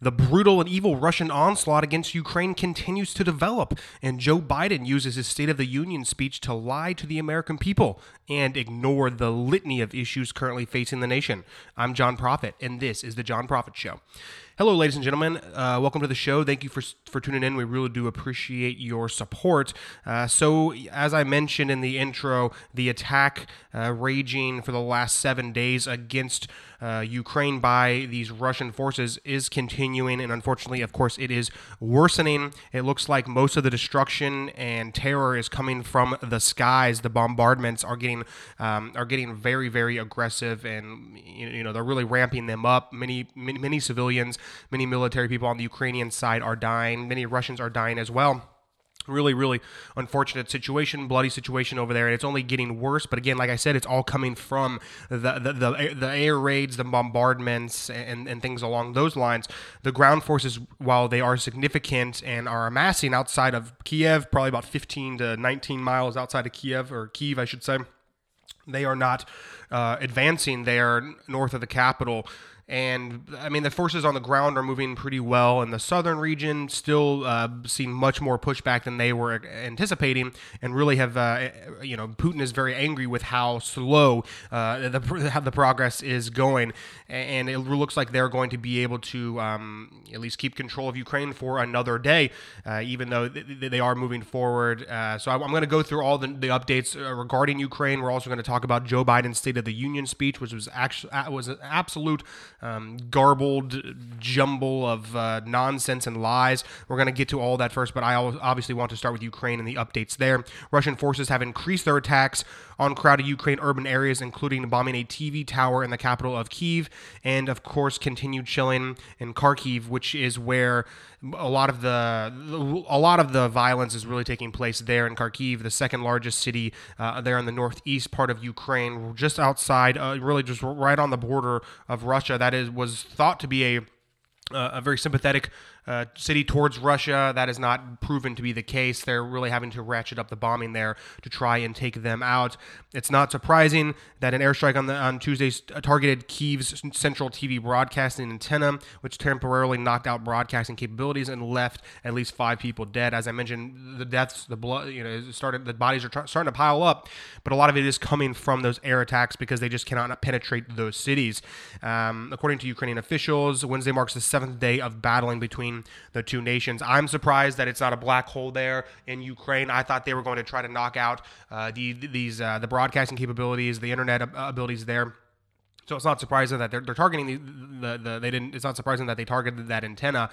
The brutal and evil Russian onslaught against Ukraine continues to develop, and Joe Biden uses his State of the Union speech to lie to the American people and ignore the litany of issues currently facing the nation. I'm John Prophet, and this is The John Prophet Show. Hello, ladies and gentlemen. Uh, welcome to the show. Thank you for for tuning in. We really do appreciate your support. Uh, so, as I mentioned in the intro, the attack uh, raging for the last seven days against uh, Ukraine by these Russian forces is continuing, and unfortunately, of course, it is worsening. It looks like most of the destruction and terror is coming from the skies. The bombardments are getting um, are getting very, very aggressive, and you know they're really ramping them up. Many, many, many civilians Many military people on the Ukrainian side are dying. Many Russians are dying as well. Really really unfortunate situation bloody situation over there and it's only getting worse. But again like i said it's all coming from the the, the, the air raids the bombardments and, and things along those lines. The ground forces while they are significant and are amassing outside of kiev probably about 15 to 19 miles outside of kiev or kiev i should say they are not uh, advancing. There north of the capital and I mean, the forces on the ground are moving pretty well in the southern region, still uh, seeing much more pushback than they were anticipating, and really have, uh, you know, Putin is very angry with how slow uh, the, how the progress is going. And it looks like they're going to be able to um, at least keep control of Ukraine for another day, uh, even though they are moving forward. Uh, so I'm going to go through all the, the updates uh, regarding Ukraine. We're also going to talk about Joe Biden's State of the Union speech, which was actually was an absolute um, garbled jumble of uh, nonsense and lies. We're going to get to all that first, but I obviously want to start with Ukraine and the updates there. Russian forces have increased their attacks on crowded Ukraine urban areas, including bombing a TV tower in the capital of Kiev, and of course, continued shelling in Kharkiv, which is where a lot of the a lot of the violence is really taking place there in Kharkiv, the second largest city uh, there in the northeast part of Ukraine, just outside, uh, really just right on the border of Russia. That is was thought to be a uh, a very sympathetic uh, city towards Russia. That has not proven to be the case. They're really having to ratchet up the bombing there to try and take them out. It's not surprising that an airstrike on the on Tuesday targeted Kiev's central TV broadcasting antenna, which temporarily knocked out broadcasting capabilities and left at least five people dead. As I mentioned, the deaths, the blood, you know, started. The bodies are starting to pile up, but a lot of it is coming from those air attacks because they just cannot penetrate those cities. Um, according to Ukrainian officials, Wednesday marks the seventh day of battling between the two nations. I'm surprised that it's not a black hole there in Ukraine. I thought they were going to try to knock out uh, the, these uh, the broadcasting capabilities, the internet abilities there. So it's not surprising that they're, they're targeting the, the, the, they didn't. It's not surprising that they targeted that antenna,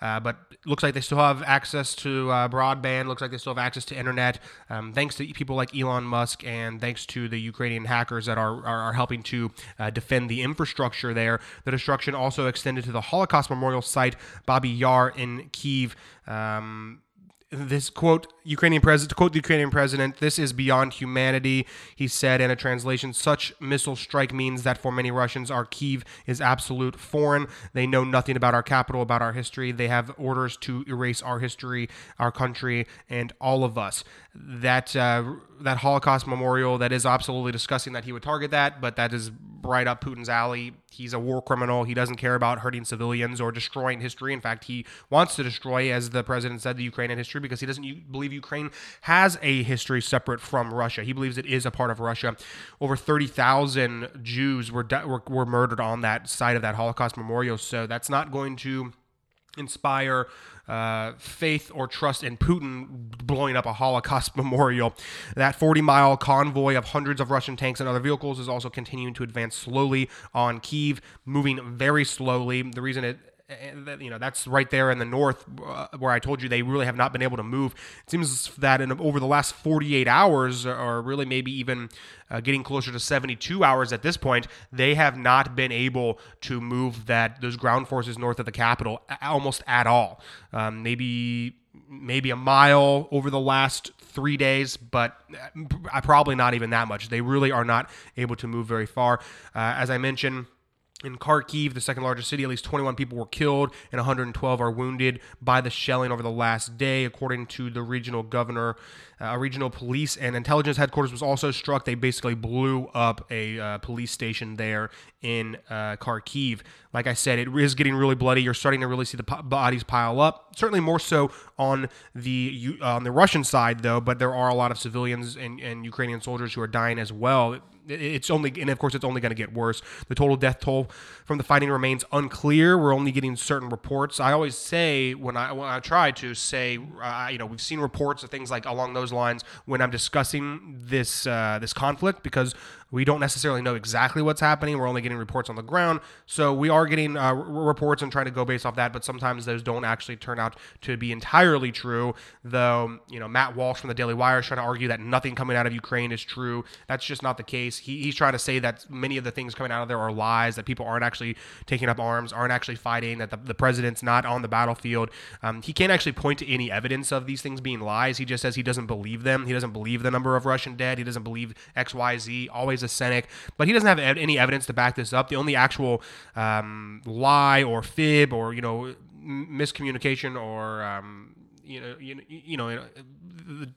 uh, but looks like they still have access to uh, broadband. Looks like they still have access to internet, um, thanks to people like Elon Musk and thanks to the Ukrainian hackers that are are, are helping to uh, defend the infrastructure there. The destruction also extended to the Holocaust Memorial site Babi Yar in Kiev. Um, this quote Ukrainian president to quote the Ukrainian president this is beyond humanity he said in a translation. Such missile strike means that for many Russians our Kiev is absolute foreign. They know nothing about our capital about our history. They have orders to erase our history our country and all of us. That uh, that Holocaust memorial that is absolutely disgusting that he would target that but that is right up Putin's alley. He's a war criminal. He doesn't care about hurting civilians or destroying history. In fact he wants to destroy as the president said the Ukrainian history because he doesn't believe Ukraine has a history separate from Russia. He believes it is a part of Russia. Over 30,000 Jews were, de- were, were murdered on that side of that Holocaust memorial. So that's not going to inspire uh, faith or trust in Putin blowing up a Holocaust memorial. That 40 mile convoy of hundreds of Russian tanks and other vehicles is also continuing to advance slowly on Kiev, moving very slowly. The reason it and you know that's right there in the north uh, where I told you they really have not been able to move. It seems that in over the last 48 hours, or really maybe even uh, getting closer to 72 hours at this point, they have not been able to move that those ground forces north of the capital almost at all. Um, maybe maybe a mile over the last three days, but uh, probably not even that much. They really are not able to move very far. Uh, as I mentioned In Kharkiv, the second largest city, at least 21 people were killed and 112 are wounded by the shelling over the last day, according to the regional governor. Uh, a regional police and intelligence headquarters was also struck. They basically blew up a uh, police station there in uh, Kharkiv. Like I said, it is getting really bloody. You're starting to really see the bodies pile up. Certainly more so on the on the Russian side, though. But there are a lot of civilians and, and Ukrainian soldiers who are dying as well it's only and of course it's only going to get worse. The total death toll from the fighting remains unclear. We're only getting certain reports. I always say when i when i try to say uh, you know we've seen reports of things like along those lines when i'm discussing this uh, this conflict because we don't necessarily know exactly what's happening. We're only getting reports on the ground. So we are getting uh, reports and trying to go based off that, but sometimes those don't actually turn out to be entirely true. Though, you know, Matt Walsh from the Daily Wire is trying to argue that nothing coming out of Ukraine is true. That's just not the case. He, he's trying to say that many of the things coming out of there are lies, that people aren't actually taking up arms, aren't actually fighting, that the, the president's not on the battlefield. Um, he can't actually point to any evidence of these things being lies. He just says he doesn't believe them. He doesn't believe the number of Russian dead. He doesn't believe X, Y, Z. Always a cynic, but he doesn't have any evidence to back this up. The only actual um, lie or fib or you know miscommunication or um, you know you, know, you know the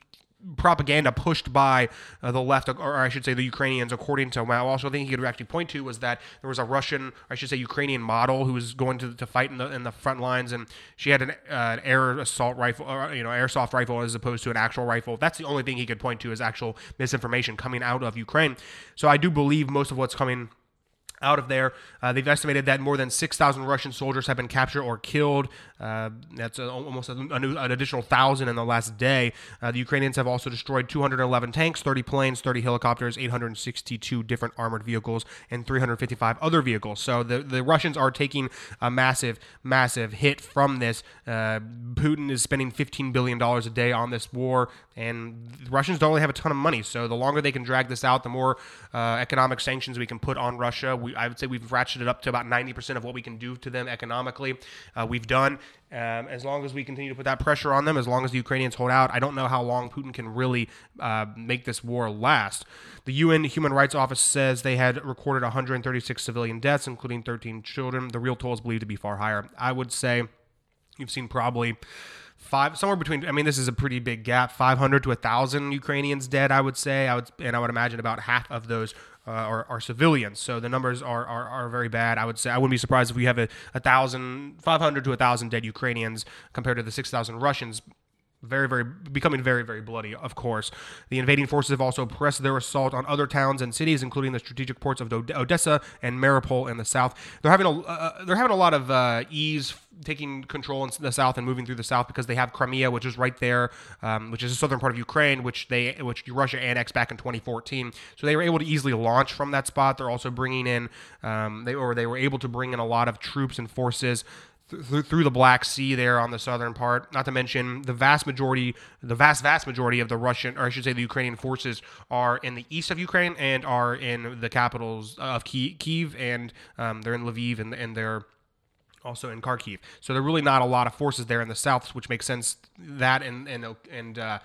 propaganda pushed by uh, the left, or I should say the Ukrainians, according to Matt Walsh. I think he could actually point to was that there was a Russian, I should say Ukrainian model who was going to, to fight in the in the front lines, and she had an, uh, an air assault rifle, or, you know, airsoft rifle as opposed to an actual rifle. That's the only thing he could point to is actual misinformation coming out of Ukraine. So I do believe most of what's coming out of there. Uh, they've estimated that more than 6,000 Russian soldiers have been captured or killed. Uh, that's a, almost a, a new, an additional thousand in the last day. Uh, the Ukrainians have also destroyed 211 tanks, 30 planes, 30 helicopters, 862 different armored vehicles, and 355 other vehicles. So the, the Russians are taking a massive, massive hit from this. Uh, Putin is spending $15 billion a day on this war, and the Russians don't really have a ton of money. So the longer they can drag this out, the more uh, economic sanctions we can put on Russia. We, I would say we've ratcheted up to about 90% of what we can do to them economically. Uh, we've done. Um, as long as we continue to put that pressure on them, as long as the Ukrainians hold out, I don't know how long Putin can really uh, make this war last. The UN Human Rights Office says they had recorded 136 civilian deaths, including 13 children. The real toll is believed to be far higher. I would say you've seen probably five somewhere between i mean this is a pretty big gap 500 to 1000 ukrainians dead i would say i would and i would imagine about half of those uh, are, are, civilians. So the numbers are, are, are, very bad. I would say I wouldn't be surprised if we have a, a thousand, 500 to a thousand dead Ukrainians compared to the 6,000 Russians very, very becoming very, very bloody. Of course, the invading forces have also pressed their assault on other towns and cities, including the strategic ports of Odessa and Mariupol in the south. They're having a uh, uh, they're having a lot of uh, ease taking control in the south and moving through the south because they have Crimea, which is right there, um, which is the southern part of Ukraine, which they which Russia annexed back in 2014. So they were able to easily launch from that spot. They're also bringing in um, they or they were able to bring in a lot of troops and forces th- through the Black Sea there on the southern part. Not to mention the vast majority, the vast vast majority of the Russian, or I should say, the Ukrainian forces are in the east of Ukraine and are in the capitals of Kiev, and um, they're in Lviv, and, and they're also in Kharkiv. So there are really not a lot of forces there in the south, which makes sense. That and and and uh,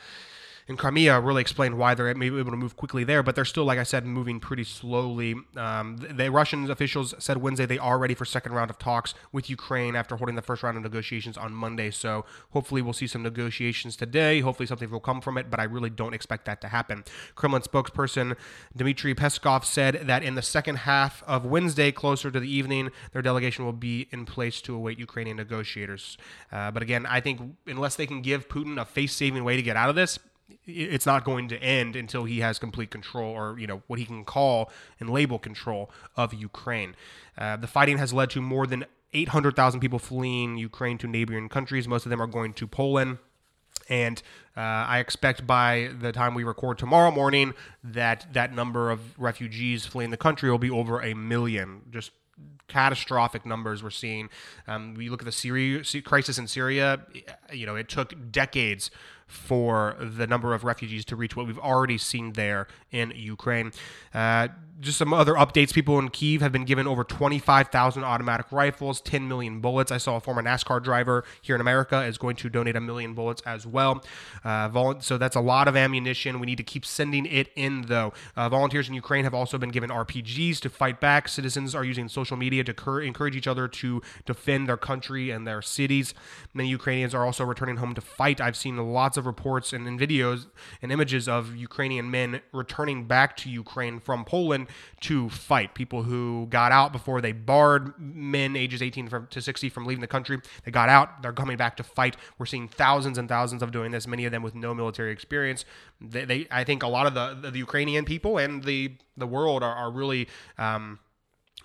and Crimea really explained why they're maybe able to move quickly there, but they're still, like I said, moving pretty slowly. Um, the, the Russian officials said Wednesday they are ready for second round of talks with Ukraine after holding the first round of negotiations on Monday. So hopefully we'll see some negotiations today. Hopefully something will come from it, but I really don't expect that to happen. Kremlin spokesperson Dmitry Peskov said that in the second half of Wednesday, closer to the evening, their delegation will be in place to await Ukrainian negotiators. Uh, but again, I think unless they can give Putin a face-saving way to get out of this, it's not going to end until he has complete control or you know what he can call and label control of Ukraine. Uh, the fighting has led to more than 800,000 people fleeing Ukraine to neighboring countries. Most of them are going to Poland. And uh, I expect by the time we record tomorrow morning that that number of refugees fleeing the country will be over a million. Just catastrophic numbers we're seeing. Um, we look at the Syria crisis in Syria. You know, it took decades for the number of refugees to reach what we've already seen there in Ukraine. Uh, just some other updates. People in Kiev have been given over 25,000 automatic rifles, 10 million bullets. I saw a former NASCAR driver here in America is going to donate a million bullets as well. Uh, so that's a lot of ammunition. We need to keep sending it in, though. Uh, volunteers in Ukraine have also been given RPGs to fight back. Citizens are using social media to cur- encourage each other to defend their country and their cities. Many Ukrainians are also returning home to fight. I've seen lots of reports and, and videos and images of Ukrainian men returning back to Ukraine from Poland to fight. People who got out before they barred men ages 18 to 60 from leaving the country. They got out. They're coming back to fight. We're seeing thousands and thousands of doing this. Many of them with no military experience. They, they I think a lot of the, the Ukrainian people and the the world are, are really. Um,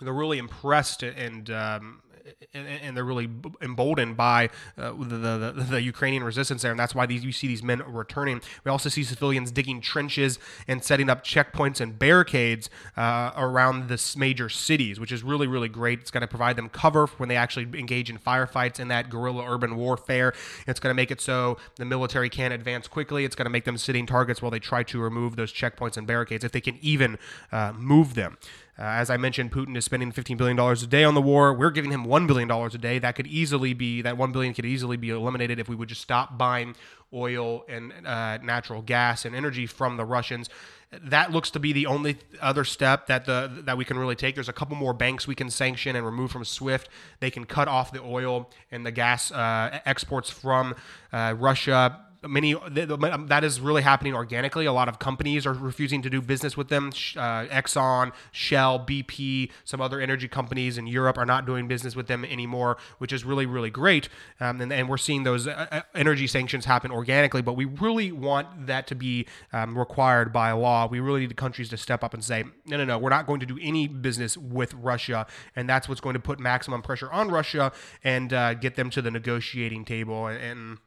they're really impressed and um, and, and they're really emboldened by uh, the, the, the Ukrainian resistance there, and that's why these you see these men returning. We also see civilians digging trenches and setting up checkpoints and barricades uh, around the major cities, which is really really great. It's going to provide them cover when they actually engage in firefights in that guerrilla urban warfare. It's going to make it so the military can't advance quickly. It's going to make them sitting targets while they try to remove those checkpoints and barricades if they can even uh, move them. Uh, as I mentioned, Putin is spending $15 billion a day on the war. We're giving him $1 billion a day. That could easily be, that 1 billion could easily be eliminated if we would just stop buying oil and uh, natural gas and energy from the Russians. That looks to be the only other step that the that we can really take. There's a couple more banks we can sanction and remove from SWIFT. They can cut off the oil and the gas uh, exports from uh, Russia many that is really happening organically. A lot of companies are refusing to do business with them. Uh, Exxon, Shell, BP, some other energy companies in Europe are not doing business with them anymore, which is really really great. Um, and, and, we're seeing those uh, uh, energy sanctions happen organically, but we really want that to be um, required by law. We really need the countries to step up and say, no, no, no, we're not going to do any business with Russia, and that's what's going to put maximum pressure on Russia and uh, get them to the negotiating table and, and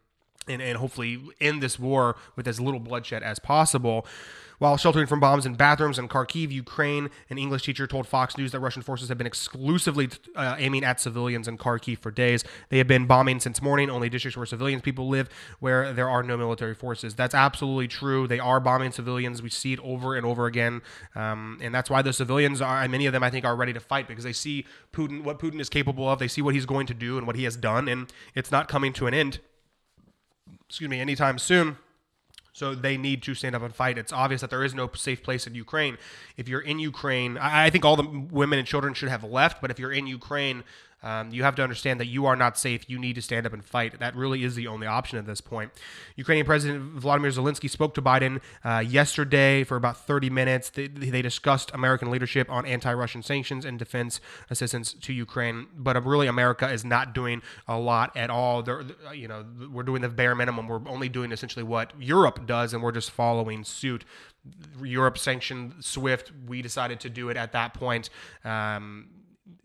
and, and hopefully end this war with as little bloodshed as possible. While sheltering from bombs in bathrooms in Kharkiv, Ukraine, an English teacher told Fox News that Russian forces have been exclusively uh, aiming at civilians in Kharkiv for days. They have been bombing since morning, only districts where civilians people live, where there are no military forces. That's absolutely true. They are bombing civilians. We see it over and over again, um, and that's why the civilians are. Many of them, I think, are ready to fight because they see Putin, what Putin is capable of. They see what he's going to do and what he has done, and it's not coming to an end excuse me, anytime soon. So they need to stand up and fight. It's obvious that there is no safe place in Ukraine. If you're in Ukraine, I, I think all the women and children should have left. But if you're in Ukraine, um, you have to understand that you are not safe. You need to stand up and fight. That really is the only option at this point. Ukrainian President Vladimir Zelensky spoke to Biden uh, yesterday for about 30 minutes. They, they discussed American leadership on anti Russian sanctions and defense assistance to Ukraine. But really, America is not doing a lot at all. They're, you know, we're doing the bare minimum. We're only doing essentially what Europe does, and we're just following suit. Europe sanctioned SWIFT. We decided to do it at that point. Um,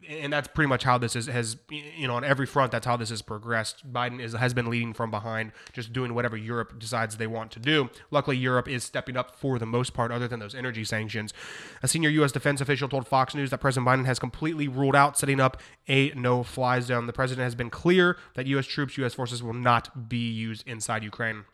and that's pretty much how this is has you know on every front that's how this has progressed. Biden is has been leading from behind just doing whatever europe decides they want to do. Luckily europe is stepping up for the most part other than those energy sanctions. A senior u.s defense official told fox news that president biden has completely ruled out setting up a no-fly zone. The president has been clear that u.s troops u.s forces will not be used inside ukraine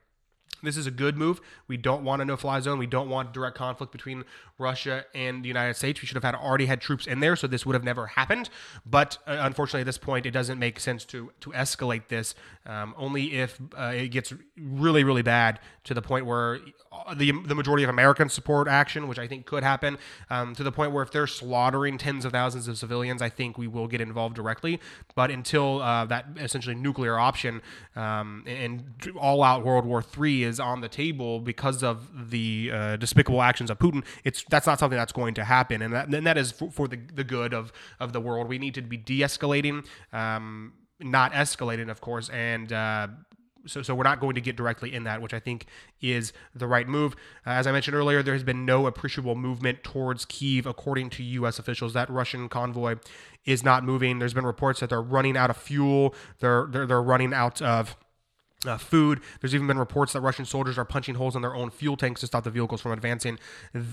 this is a good move. We don't want a no-fly zone. We don't want direct conflict between Russia and the United States. We should have had already had troops in there, so this would have never happened. But uh, unfortunately, at this point, it doesn't make sense to to escalate this. Um, only if uh, it gets really, really bad to the point where uh, the the majority of Americans support action, which I think could happen. Um, to the point where if they're slaughtering tens of thousands of civilians, I think we will get involved directly. But until uh, that essentially nuclear option um, and all-out World War III is on the table because of the uh, despicable actions of Putin, it's that's not something that's going to happen, and that, and that is for, for the, the good of of the world. We need to be de-escalating, um, not escalating, of course, and. Uh, so, so we're not going to get directly in that, which I think is the right move. Uh, as I mentioned earlier, there has been no appreciable movement towards Kiev, according to U.S. officials. That Russian convoy is not moving. There's been reports that they're running out of fuel. They're they're, they're running out of uh, food. There's even been reports that Russian soldiers are punching holes in their own fuel tanks to stop the vehicles from advancing.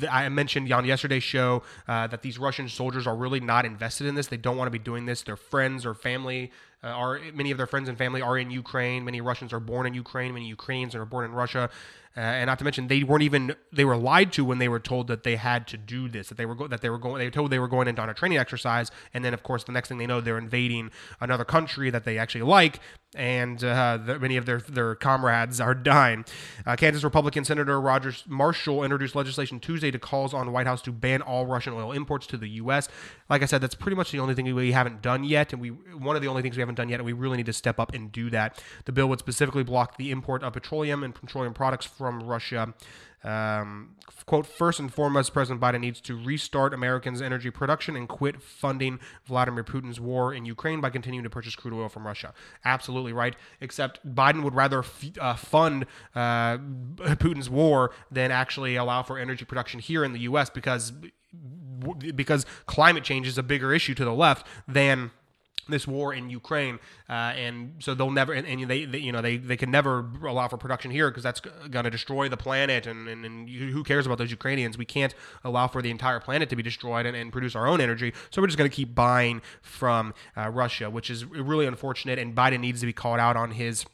I mentioned on yesterday's show uh, that these Russian soldiers are really not invested in this. They don't want to be doing this. Their friends or family uh, are many of their friends and family are in Ukraine. Many Russians are born in Ukraine. Many Ukrainians are born in Russia. Uh, and not to mention, they weren't even they were lied to when they were told that they had to do this, that they were go- that they were going. They were told they were going into on a training exercise, and then of course the next thing they know, they're invading another country that they actually like, and uh, the, many of their their comrades are dying. Uh, Kansas Republican Senator Roger Marshall introduced legislation Tuesday to calls on White House to ban all Russian oil imports to the U.S. Like I said, that's pretty much the only thing we haven't done yet, and we one of the only things we haven't done yet, and we really need to step up and do that. The bill would specifically block the import of petroleum and petroleum products from Russia. Um, quote, first and foremost, President Biden needs to restart Americans' energy production and quit funding Vladimir Putin's war in Ukraine by continuing to purchase crude oil from Russia. Absolutely right. Except Biden would rather f- uh, fund uh, Putin's war than actually allow for energy production here in the U.S. because because climate change is a bigger issue to the left than this war in Ukraine, uh, and so they'll never and, and they, they, you know they they can never allow for production here because that's going to destroy the planet and, and, and who cares about those Ukrainians? We can't allow for the entire planet to be destroyed and, and produce our own energy, so we're just going to keep buying from uh, Russia, which is really unfortunate. And Biden needs to be called out on his.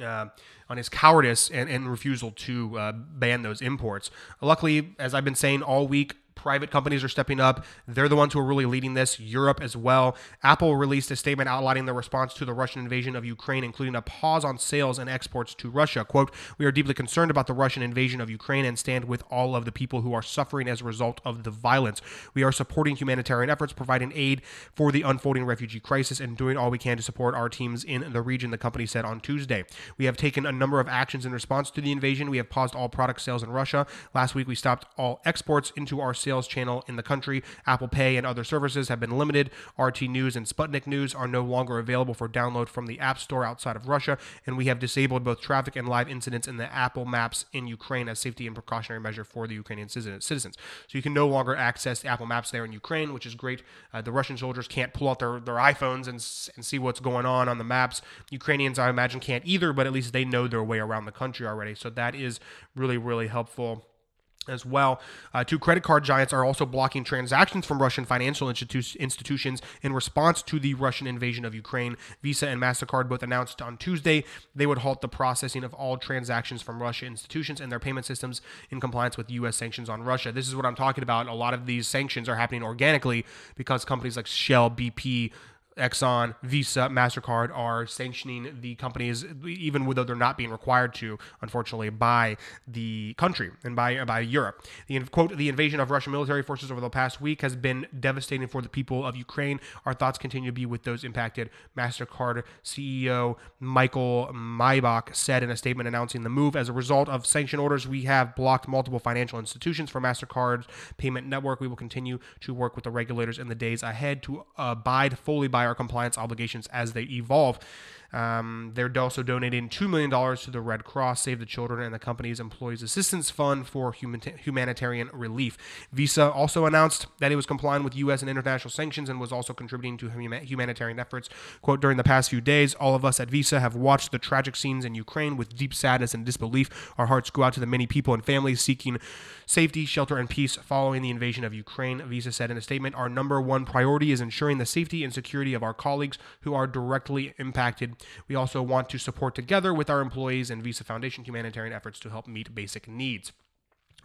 Uh, on his cowardice and, and refusal to uh, ban those imports. Luckily, as I've been saying all week, Private companies are stepping up. They're the ones who are really leading this. Europe as well. Apple released a statement outlining their response to the Russian invasion of Ukraine, including a pause on sales and exports to Russia. Quote, We are deeply concerned about the Russian invasion of Ukraine and stand with all of the people who are suffering as a result of the violence. We are supporting humanitarian efforts, providing aid for the unfolding refugee crisis, and doing all we can to support our teams in the region, the company said on Tuesday. We have taken a number of actions in response to the invasion. We have paused all product sales in Russia. Last week, we stopped all exports into our sales channel in the country. Apple Pay and other services have been limited. RT News and Sputnik News are no longer available for download from the App Store outside of Russia, and we have disabled both traffic and live incidents in the Apple Maps in Ukraine as safety and precautionary measure for the Ukrainian citizens. So you can no longer access Apple Maps there in Ukraine, which is great. Uh, the Russian soldiers can't pull out their, their iPhones and, and see what's going on on the maps. Ukrainians, I imagine, can't either, but at least they know their way around the country already. So that is really, really helpful as well. Uh, two credit card giants are also blocking transactions from Russian financial institu- institutions in response to the Russian invasion of Ukraine. Visa and MasterCard both announced on Tuesday they would halt the processing of all transactions from Russia institutions and their payment systems in compliance with U.S. sanctions on Russia. This is what I'm talking about. A lot of these sanctions are happening organically because companies like Shell, BP, Exxon, Visa, MasterCard are sanctioning the companies, even though they're not being required to, unfortunately, by the country and by, by Europe. The quote, the invasion of Russian military forces over the past week has been devastating for the people of Ukraine. Our thoughts continue to be with those impacted. MasterCard CEO Michael Miebach said in a statement announcing the move. As a result of sanction orders, we have blocked multiple financial institutions for MasterCard's payment network. We will continue to work with the regulators in the days ahead to abide fully by our compliance obligations as they evolve. Um, they're also donating $2 million to the Red Cross, Save the Children, and the company's Employees Assistance Fund for humanitarian relief. Visa also announced that it was complying with U.S. and international sanctions and was also contributing to humanitarian efforts. Quote, during the past few days, all of us at Visa have watched the tragic scenes in Ukraine with deep sadness and disbelief. Our hearts go out to the many people and families seeking safety, shelter, and peace following the invasion of Ukraine. Visa said in a statement, Our number one priority is ensuring the safety and security of our colleagues who are directly impacted we also want to support together with our employees and Visa Foundation humanitarian efforts to help meet basic needs.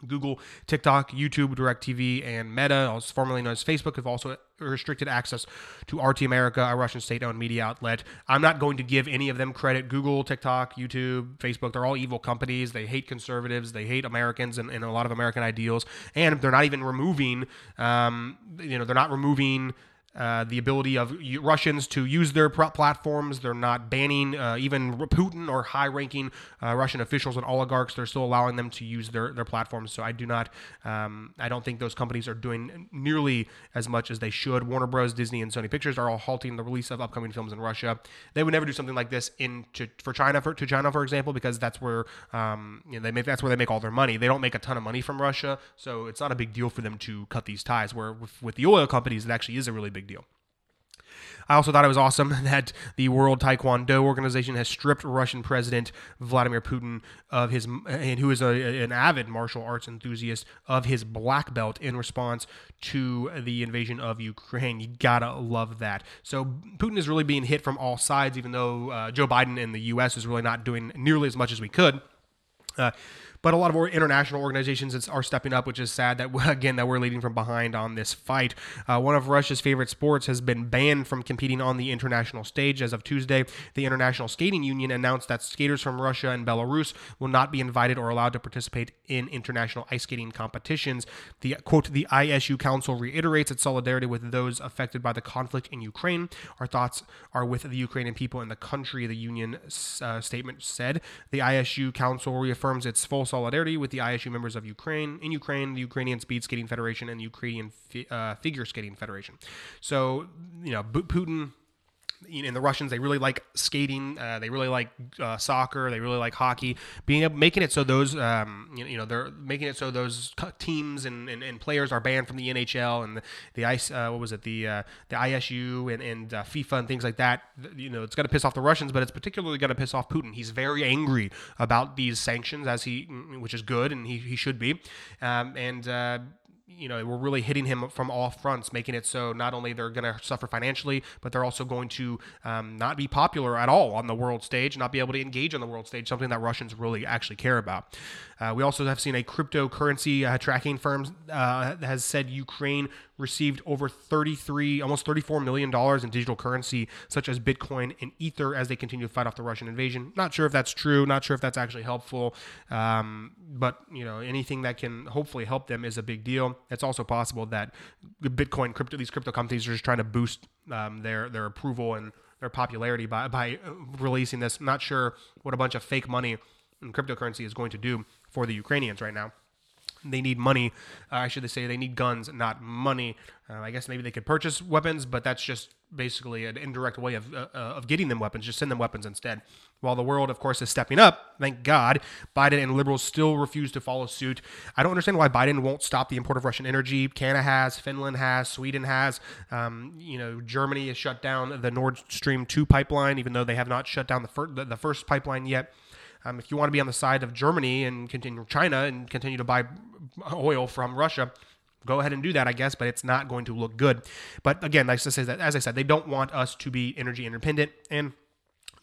Google, TikTok, YouTube, DirecTV, and Meta, formerly known as Facebook, have also restricted access to RT America, a Russian state-owned media outlet. I'm not going to give any of them credit. Google, TikTok, YouTube, Facebook, they're all evil companies. They hate conservatives. They hate Americans and, and a lot of American ideals. And they're not even removing, um, you know, they're not removing uh, the ability of Russians to use their platforms. They're not banning uh, even Putin or high ranking uh, Russian officials and oligarchs. They're still allowing them to use their, their platforms. So I do not, um, I don't think those companies are doing nearly as much as they should. Warner Bros., Disney, and Sony Pictures are all halting the release of upcoming films in Russia. They would never do something like this in to, for China, for, to China, for example, because that's where um, you know, they make, that's where they make all their money. They don't make a ton of money from Russia, so it's not a big deal for them to cut these ties. Where with, with the oil companies, it actually is a really big deal. I also thought it was awesome that the World Taekwondo Organization has stripped Russian President Vladimir Putin of his, and who is a, an avid martial arts enthusiast, of his black belt in response to the invasion of Ukraine. You gotta love that. So Putin is really being hit from all sides, even though uh, Joe Biden in the U.S. is really not doing nearly as much as we could. Uh, but a lot of international organizations are stepping up, which is sad that again that we're leading from behind on this fight. Uh, one of Russia's favorite sports has been banned from competing on the international stage as of Tuesday. The International Skating Union announced that skaters from Russia and Belarus will not be invited or allowed to participate in international ice skating competitions. The quote the ISU Council reiterates its solidarity with those affected by the conflict in Ukraine. Our thoughts are with the Ukrainian people and the country. The union uh, statement said. The ISU Council reaffirms its full solidarity with the ISU members of Ukraine in Ukraine, the Ukrainian Speed Skating Federation, and the Ukrainian uh, Figure Skating Federation. So, you know, Putin and the Russians they really like skating, uh, they really like uh, soccer, they really like hockey. Being able, making it so those um, you know they're making it so those teams and, and, and players are banned from the NHL and the, the ice uh, what was it the uh, the ISU and and uh, FIFA and things like that. You know it's going to piss off the Russians, but it's particularly going to piss off Putin. He's very angry about these sanctions as he which is good and he, he should be, um, and uh, you know, we're really hitting him from all fronts, making it so not only they're going to suffer financially, but they're also going to um, not be popular at all on the world stage, not be able to engage on the world stage, something that Russians really actually care about. Uh, we also have seen a cryptocurrency uh, tracking firm uh, has said Ukraine received over 33, almost 34 million dollars in digital currency such as Bitcoin and Ether as they continue to fight off the Russian invasion. Not sure if that's true. Not sure if that's actually helpful. Um, but you know, anything that can hopefully help them is a big deal. It's also possible that Bitcoin, crypto, these crypto companies are just trying to boost um, their their approval and their popularity by by releasing this. I'm not sure what a bunch of fake money and cryptocurrency is going to do for the Ukrainians right now. They need money. Uh, I should say they need guns, not money. Uh, I guess maybe they could purchase weapons, but that's just basically an indirect way of, uh, uh, of getting them weapons. Just send them weapons instead. While the world, of course, is stepping up, thank God, Biden and liberals still refuse to follow suit. I don't understand why Biden won't stop the import of Russian energy. Canada has, Finland has, Sweden has. Um, you know, Germany has shut down the Nord Stream 2 pipeline, even though they have not shut down the, fir- the first pipeline yet. Um, if you want to be on the side of Germany and continue China and continue to buy oil from Russia, go ahead and do that, I guess, but it's not going to look good. But again, like I said, as I said, they don't want us to be energy independent and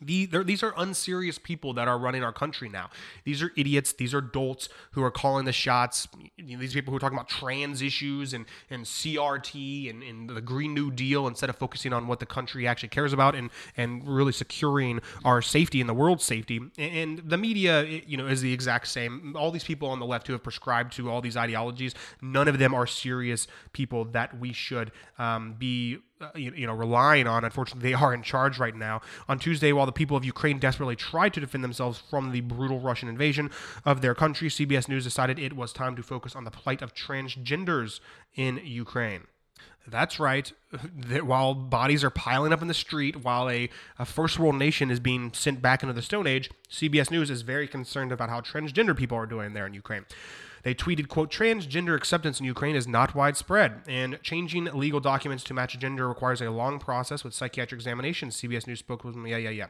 the, these are unserious people that are running our country now. These are idiots. These are dolts who are calling the shots. These people who are talking about trans issues and, and CRT and, and the Green New Deal instead of focusing on what the country actually cares about and, and really securing our safety and the world's safety. And the media, you know, is the exact same. All these people on the left who have prescribed to all these ideologies, none of them are serious people that we should um, be uh, you, know relying on. Unfortunately, they are in charge right now. On Tuesday, while the people of Ukraine desperately tried to defend themselves from the brutal Russian invasion of their country, CBS News decided it was time to focus on the plight of transgenders in Ukraine. That's right. That while bodies are piling up in the street, while a, a, first world nation is being sent back into the Stone Age, CBS News is very concerned about how transgender people are doing there in Ukraine. They tweeted, quote, transgender acceptance in Ukraine is not widespread, and changing legal documents to match gender requires a long process with psychiatric examinations. CBS News spokeswoman, yeah, yeah, yeah.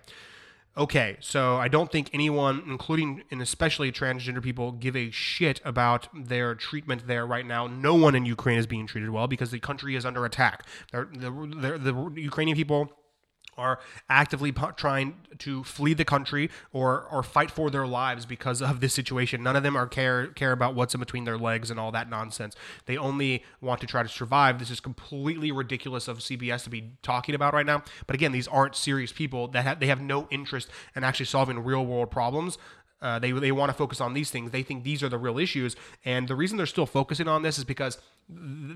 Okay, so I don't think anyone, including and especially transgender people, give a shit about their treatment there right now. No one in Ukraine is being treated well because the country is under attack. They're, the, the, the Ukrainian people are actively trying to flee the country or or fight for their lives because of this situation. None of them are care care about what's in between their legs and all that nonsense. They only want to try to survive. This is completely ridiculous of CBS to be talking about right now. But again, these aren't serious people that have, they have no interest in actually solving real world problems. Uh, they they want to focus on these things. They think these are the real issues, and the reason they're still focusing on this is because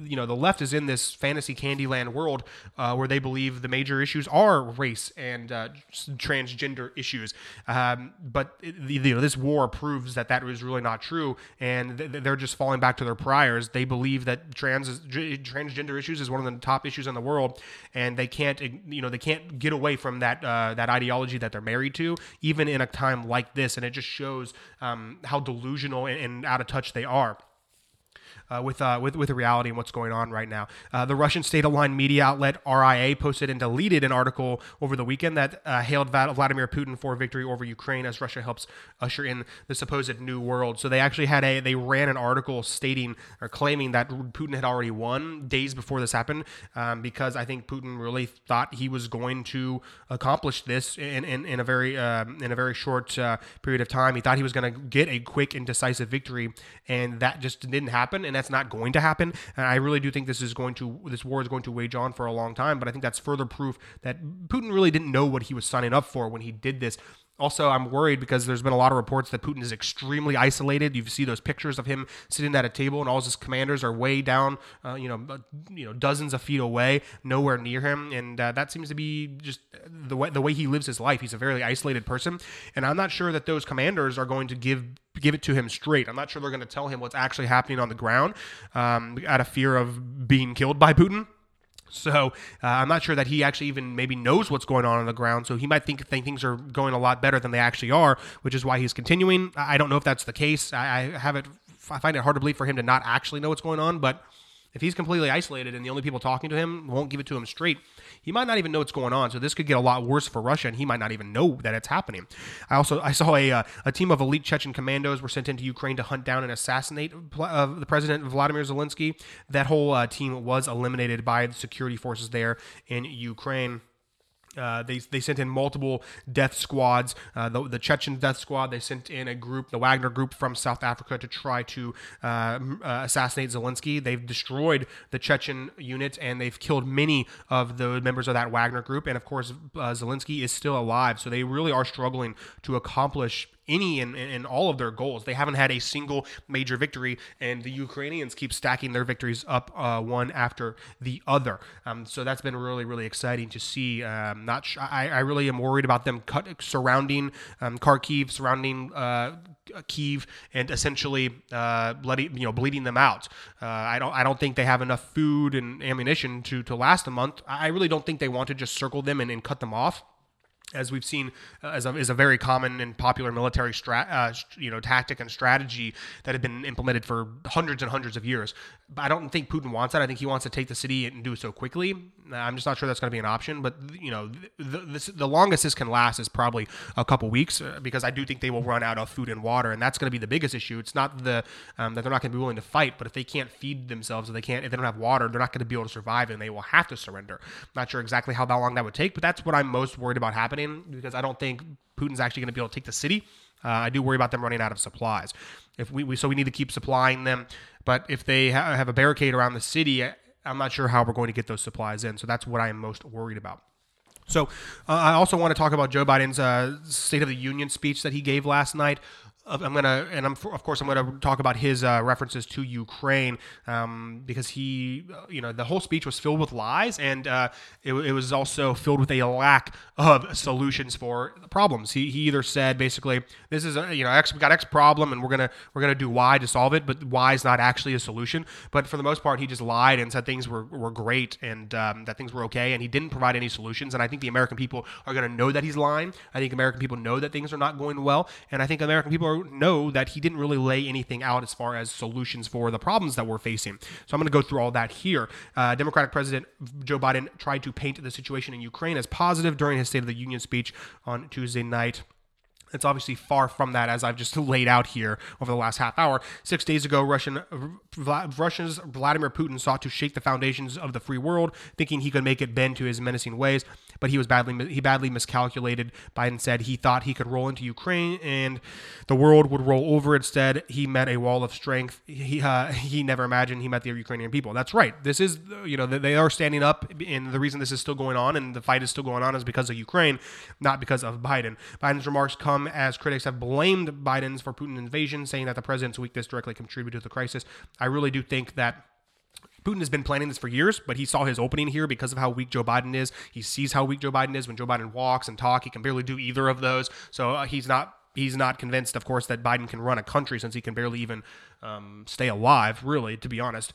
you know the left is in this fantasy candyland world uh, where they believe the major issues are race and uh, transgender issues. Um, but you know this war proves that that is really not true and they're just falling back to their priors. They believe that trans transgender issues is one of the top issues in the world and they can't you know they can't get away from that uh, that ideology that they're married to even in a time like this. And it just shows um, how delusional and, and out of touch they are uh, with, uh, with with the reality and what's going on right now. Uh, the Russian state-aligned media outlet RIA posted and deleted an article over the weekend that uh, hailed Vladimir Putin for victory over Ukraine as Russia helps usher in the supposed new world. So they actually had a they ran an article stating or claiming that Putin had already won days before this happened um, because I think Putin really thought he was going to accomplish this in, in, in a very um, in a very short uh, period of time. He thought he was going to get a quick and decisive victory, and that just didn't happen, and that's not going to happen. And I really do think this is going to this war is going to wage on for a long time. But I think that's further proof that Putin really didn't know what he was signing up for when he did this. Also, I'm worried because there's been a lot of reports that Putin is extremely isolated. You see those pictures of him sitting at a table, and all his commanders are way down, uh, you know, uh, you know, dozens of feet away, nowhere near him, and uh, that seems to be just the way the way he lives his life. He's a very isolated person, and I'm not sure that those commanders are going to give give it to him straight. I'm not sure they're going to tell him what's actually happening on the ground, um, out of fear of being killed by Putin. So uh, I'm not sure that he actually even maybe knows what's going on on the ground. So he might think, think things are going a lot better than they actually are, which is why he's continuing. I don't know if that's the case. I, I have it. I find it hard to believe for him to not actually know what's going on, but if he's completely isolated and the only people talking to him won't give it to him straight, he might not even know what's going on. So this could get a lot worse for Russia, and he might not even know that it's happening. I also I saw a uh, a team of elite Chechen commandos were sent into Ukraine to hunt down and assassinate uh, the president Vladimir Zelensky. That whole uh, team was eliminated by the security forces there in Ukraine. Uh, they, they sent in multiple death squads. Uh, the, the, Chechen death squad, they sent in a group, the Wagner group from South Africa, to try to uh, uh assassinate Zelensky. They've destroyed the Chechen unit and they've killed many of the members of that Wagner group. And of course, uh, Zelensky is still alive. So they really are struggling to accomplish any and, all of their goals. They haven't had a single major victory, and the Ukrainians keep stacking their victories up uh, one after the other. Um, so that's been really, really exciting to see. Um, not sh- I, I really am worried about them cut, surrounding um, Kharkiv, surrounding uh, Kiev, and essentially uh, bloody, you know, bleeding them out. Uh, I don't, I don't think they have enough food and ammunition to to last a month. I really don't think they want to just circle them and, and cut them off as we've seen uh, as a, is a very common and popular military uh, you know tactic and strategy that had been implemented for hundreds and hundreds of years. But I don't think Putin wants that. I think he wants to take the city and do so quickly. I'm just not sure that's going to be an option. But you know, the, the, the longest this can last is probably a couple weeks uh, because I do think they will run out of food and water, and that's going to be the biggest issue. It's not the um, that they're not going to be willing to fight, but if they can't feed themselves, if they can't, if they don't have water, they're not going to be able to survive, and they will have to surrender. I'm not sure exactly how that long that would take, but that's what I'm most worried about happening because I don't think Putin's actually going to be able to take the city. Uh, I do worry about them running out of supplies. If we, we so we need to keep supplying them, but if they ha- have a barricade around the city, I'm not sure how we're going to get those supplies in. So that's what I am most worried about. So uh, I also want to talk about Joe Biden's uh, State of the Union speech that he gave last night. I'm gonna, and I'm of course I'm gonna talk about his uh, references to Ukraine um, because he, uh, you know, the whole speech was filled with lies, and uh, it, it, was also filled with a lack of solutions for problems. He, he either said basically this is a, you know X we got X problem and we're gonna we're gonna do Y to solve it, but Y is not actually a solution. But for the most part, he just lied and said things were, were great and um, that things were okay, and he didn't provide any solutions. And I think the American people are gonna know that he's lying. I think American people know that things are not going well, and I think American people are know that he didn't really lay anything out as far as solutions for the problems that we're facing. So I'm going to go through all that here. Uh, Democratic President Joe Biden tried to paint the situation in Ukraine as positive during his State of the Union speech on Tuesday night. It's obviously far from that, as I've just laid out here over the last half hour. Six days ago, Russian Russia's Vladimir Putin sought to shake the foundations of the free world, thinking he could make it bend to his menacing ways but he was badly he badly miscalculated. Biden said he thought he could roll into Ukraine and the world would roll over. Instead, he met a wall of strength. He uh, he never imagined he met the Ukrainian people. That's right. This is you know they are standing up, and the reason this is still going on and the fight is still going on is because of Ukraine, not because of Biden. Biden's remarks come as critics have blamed Biden's for Putin's invasion, saying that the president's weakness directly contributed to the crisis. I really do think that Putin has been planning this for years, but he saw his opening here because of how weak Joe Biden is. He sees how weak Joe Biden is when Joe Biden walks and talk. He can barely do either of those. So uh, he's not he's not convinced, of course, that Biden can run a country since he can barely even um, stay alive. Really, to be honest.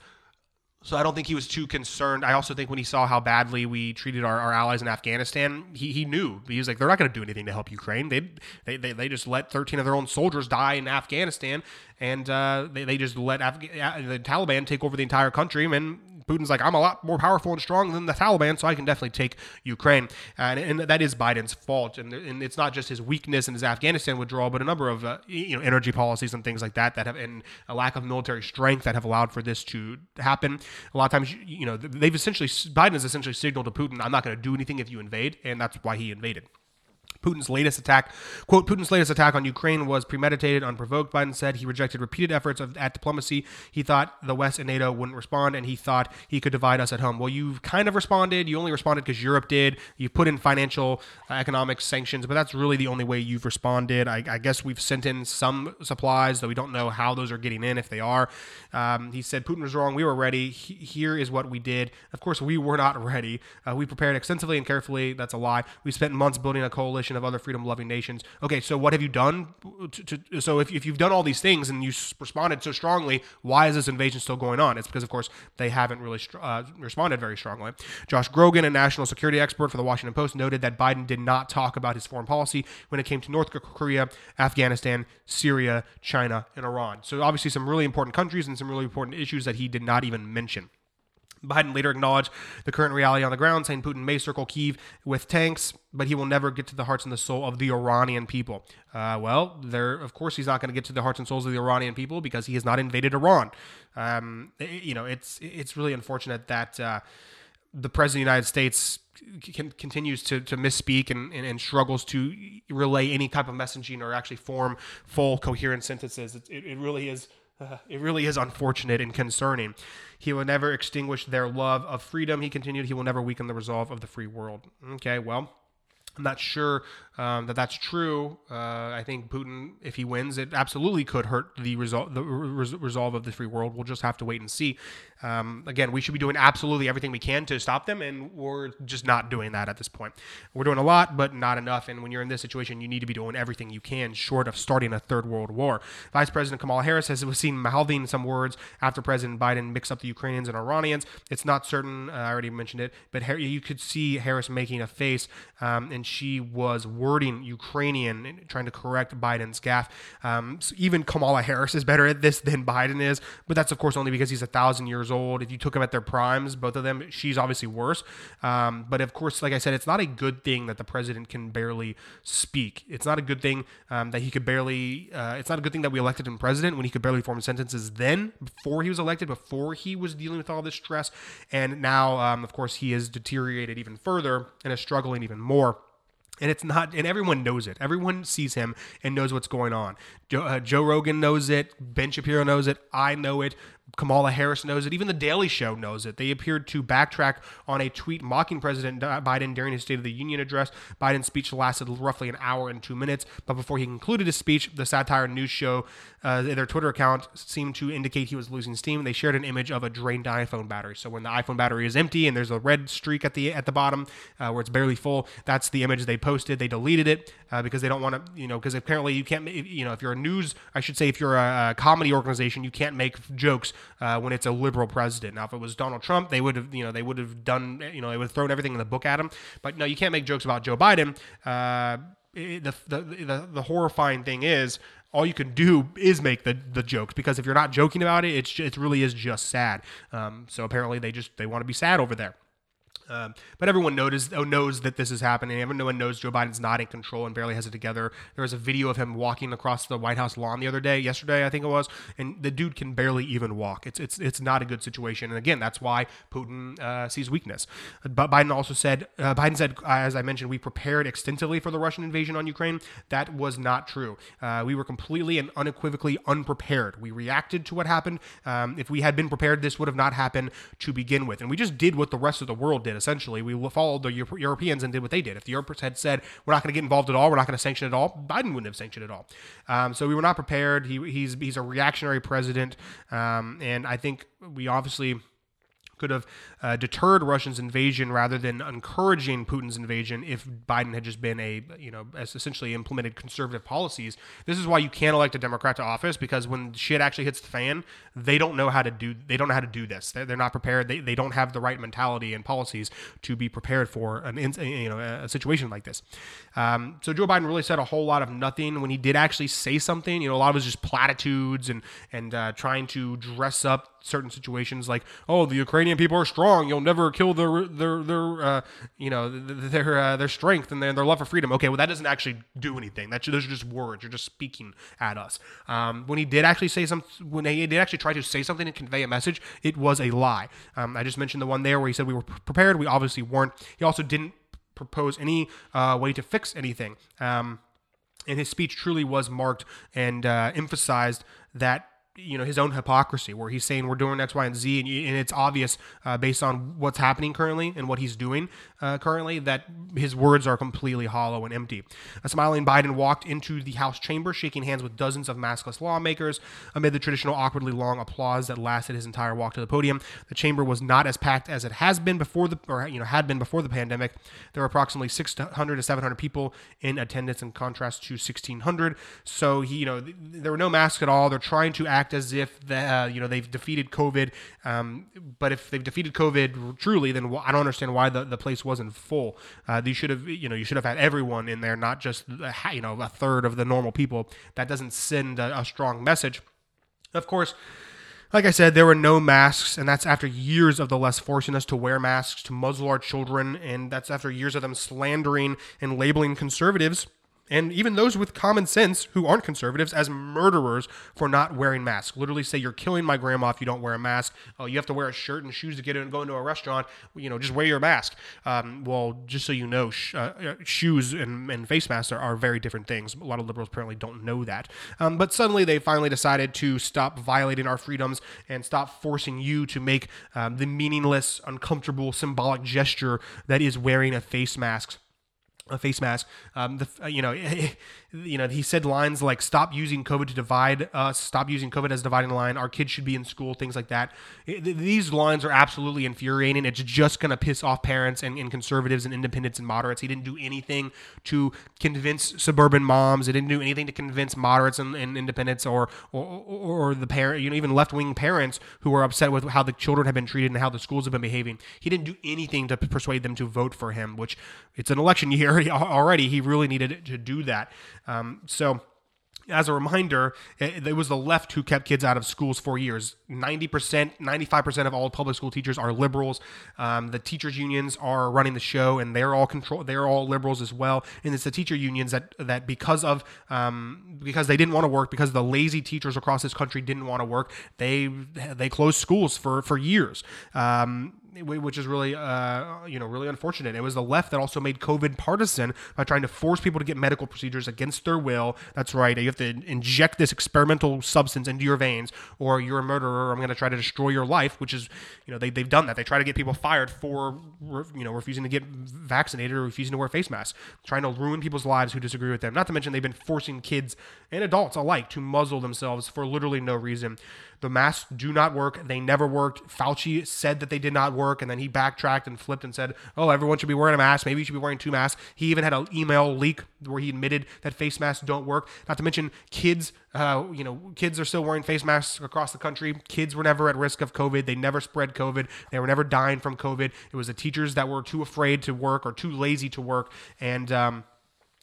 So I don't think he was too concerned. I also think when he saw how badly we treated our, our allies in Afghanistan, he, he knew. He was like, they're not going to do anything to help Ukraine. They, they, they, they just let 13 of their own soldiers die in Afghanistan, and uh, they, they just let Afga- the Taliban take over the entire country. And Putin's like, I'm a lot more powerful and strong than the Taliban, so I can definitely take Ukraine. And, and that is Biden's fault. And, and, it's not just his weakness and his Afghanistan withdrawal, but a number of uh, you know energy policies and things like that that have, and a lack of military strength that have allowed for this to happen. A lot of times, you know, they've essentially Biden has essentially signaled to Putin, I'm not going to do anything if you invade, and that's why he invaded. Putin's latest attack, quote, Putin's latest attack on Ukraine was premeditated, unprovoked, Biden said. He rejected repeated efforts of, at diplomacy. He thought the West and NATO wouldn't respond, and he thought he could divide us at home. Well, you've kind of responded. You only responded because Europe did. You put in financial, uh, economic sanctions, but that's really the only way you've responded. I, I, guess we've sent in some supplies, though we don't know how those are getting in, if they are. Um, he said Putin was wrong. We were ready. He, here is what we did. Of course, we were not ready. Uh, we prepared extensively and carefully. That's a lie. We spent months building a coalition of other freedom loving nations. Okay, so what have you done? To, to, so if, if you've done all these things and you responded so strongly, why is this invasion still going on? It's because, of course, they haven't really uh, responded very strongly. Josh Grogan, a national security expert for the Washington Post, noted that Biden did not talk about his foreign policy when it came to North Korea, Afghanistan, Syria, China, and Iran. So obviously, some really important countries and some really important issues that he did not even mention. Biden later acknowledged the current reality on the ground, saying Putin may circle Kiev with tanks, but he will never get to the hearts and the soul of the Iranian people. Uh, well, there, of course, he's not going to get to the hearts and souls of the Iranian people because he has not invaded Iran. Um, it, you know, it's it's really unfortunate that uh, the president of the United States can, continues to, to misspeak and, and, and, struggles to relay any type of messaging or actually form full coherent sentences. It, it, it really is it really is unfortunate and concerning. He will never extinguish their love of freedom. He continued, he will never weaken the resolve of the free world. Okay, well, I'm not sure um, that that's true. Uh, I think Putin, if he wins, it absolutely could hurt the result, the res- resolve of the free world. We'll just have to wait and see. Um, again, we should be doing absolutely everything we can to stop them, and we're just not doing that at this point. We're doing a lot, but not enough. And when you're in this situation, you need to be doing everything you can, short of starting a third world war. Vice President Kamala Harris has seen mouthing some words after President Biden mixed up the Ukrainians and Iranians. It's not certain. Uh, I already mentioned it, but you could see Harris making a face, um, and she was wording Ukrainian, trying to correct Biden's gaffe. Um, so even Kamala Harris is better at this than Biden is, but that's of course only because he's a thousand years old. If you took him at their primes, both of them, she's obviously worse. Um, but of course, like I said, it's not a good thing that the president can barely speak. It's not a good thing um, that he could barely. Uh, it's not a good thing that we elected him president when he could barely form sentences then, before he was elected, before he was dealing with all this stress, and now, um, of course, he has deteriorated even further and is struggling even more and it's not and everyone knows it. Everyone sees him and knows what's going on. Joe, uh, joe rogan knows it. Ben shapiro knows it. I know it Kamala Harris knows it. Even The Daily Show knows it. They appeared to backtrack on a tweet mocking President Biden during his State of the Union address. Biden's speech lasted roughly an hour and two minutes, but before he concluded his speech, the satire news show, uh, their Twitter account seemed to indicate he was losing steam. They shared an image of a drained iPhone battery. So when the iPhone battery is empty and there's a red streak at the at the bottom uh, where it's barely full, that's the image they posted. They deleted it uh, because they don't want to, you know, because apparently you can't, you know, if you're a news, I should say, if you're a, a comedy organization, you can't make jokes uh, when it's a liberal president. Now, if it was Donald Trump, they would have, you know, they would have done, you know, they would have thrown everything in the book at him. But no, you can't make jokes about Joe Biden. Uh, it, the, the, the the horrifying thing is all you can do is make the, the jokes because if you're not joking about it, it's it really is just sad. Um, so apparently they just they want to be sad over there. Um, but everyone knows knows that this is happening. Everyone knows Joe Biden's not in control and barely has it together. There was a video of him walking across the White House lawn the other day, yesterday I think it was, and the dude can barely even walk. It's it's it's not a good situation. And again, that's why Putin uh, sees weakness. But Biden also said uh, Biden said, as I mentioned, we prepared extensively for the Russian invasion on Ukraine. That was not true. Uh, we were completely and unequivocally unprepared. We reacted to what happened. Um, if we had been prepared, this would have not happened to begin with. And we just did what the rest of the world did essentially. We followed the Europeans and did what they did. If the Europeans had said, we're not going to get involved at all, we're not going to sanction at all, Biden wouldn't have sanctioned at all. Um, so we were not prepared. He, he's, he's a reactionary president. Um, and I think we obviously could have uh, deterred Russia's invasion rather than encouraging Putin's invasion if Biden had just been a, you know, essentially implemented conservative policies. This is why you can't elect a Democrat to office because when shit actually hits the fan, they don't know how to do, they don't know how to do this. They're, they're not prepared. They, they don't have the right mentality and policies to be prepared for an, you know, a situation like this. Um, so Joe Biden really said a whole lot of nothing when he did actually say something. You know, a lot of it was just platitudes and, and uh, trying to dress up certain situations like, oh, the Ukrainian people are strong. You'll never kill their their their uh, you know their uh, their strength and their, their love for freedom. Okay, well that doesn't actually do anything. That those are just words. You're just speaking at us. Um, when he did actually say some, when he did actually try to say something and convey a message, it was a lie. Um, I just mentioned the one there where he said we were prepared. We obviously weren't. He also didn't propose any uh, way to fix anything. Um, and his speech truly was marked and uh, emphasized that you know his own hypocrisy where he's saying we're doing x y and z and, and it's obvious uh, based on what's happening currently and what he's doing uh, currently that his words are completely hollow and empty. A smiling biden walked into the house chamber shaking hands with dozens of maskless lawmakers amid the traditional awkwardly long applause that lasted his entire walk to the podium. The chamber was not as packed as it has been before the or you know had been before the pandemic. There were approximately 600 to 700 people in attendance in contrast to 1600 so he you know there were no masks at all. They're trying to act act as if the, uh, you know they've defeated COVID. Um, but if they've defeated COVID truly, then I don't understand why the, the place wasn't full. Uh, you should have you know you should have had everyone in there, not just you know a third of the normal people. That doesn't send a, a strong message. Of course. Like I said, there were no masks, and that's after years of the left forcing us to wear masks to muzzle our children, and that's after years of them slandering and labeling conservatives and even those with common sense who aren't conservatives as murderers for not wearing masks. Literally say you're killing my grandma if you don't wear a mask. Oh, you have to wear a shirt and shoes to get in and go into a restaurant. You know, just wear your mask. Um, well, just so you know, sh- uh, uh, shoes and, and, face masks are, are, very different things. A lot of liberals apparently don't know that. Um, but suddenly they finally decided to stop violating our freedoms and stop forcing you to make um, the meaningless, uncomfortable, symbolic gesture that is wearing a face mask a face mask. Um, the, uh, you know, you know, he said lines like "Stop using COVID to divide us. Stop using COVID as a dividing line. Our kids should be in school." Things like that. It, these lines are absolutely infuriating. It's just going to piss off parents and, and, conservatives and independents and moderates. He didn't do anything to convince suburban moms. He didn't do anything to convince moderates and, and independents or, or or the parent, you know, even left wing parents who are upset with how the children have been treated and how the schools have been behaving. He didn't do anything to persuade them to vote for him. Which it's an election year already. He really needed to do that. Um, so as a reminder, it, it, was the left who kept kids out of schools for years. 90%, 95% of all public school teachers are liberals. Um, the teachers unions are running the show and they're all control, they're all liberals as well. And it's the teacher unions that, that because of, um, because they didn't want to work, because the lazy teachers across this country didn't want to work, they, they closed schools for, for years. Um, which is really, uh, you know, really unfortunate. It was the left that also made COVID partisan by trying to force people to get medical procedures against their will. That's right. You have to inject this experimental substance into your veins, or you're a murderer. I'm going to try to destroy your life, which is, you know, they, they've done that. They try to get people fired for, you know, refusing to get vaccinated or refusing to wear face masks, trying to ruin people's lives who disagree with them. Not to mention they've been forcing kids and adults alike to muzzle themselves for literally no reason. The masks do not work. They never worked. Fauci said that they did not work, and then he backtracked and flipped and said, "Oh, everyone should be wearing a mask. Maybe you should be wearing two masks." He even had an email leak where he admitted that face masks don't work. Not to mention kids. Uh, you know, kids are still wearing face masks across the country. Kids were never at risk of COVID. They never spread COVID. They were never dying from COVID. It was the teachers that were too afraid to work or too lazy to work, and um,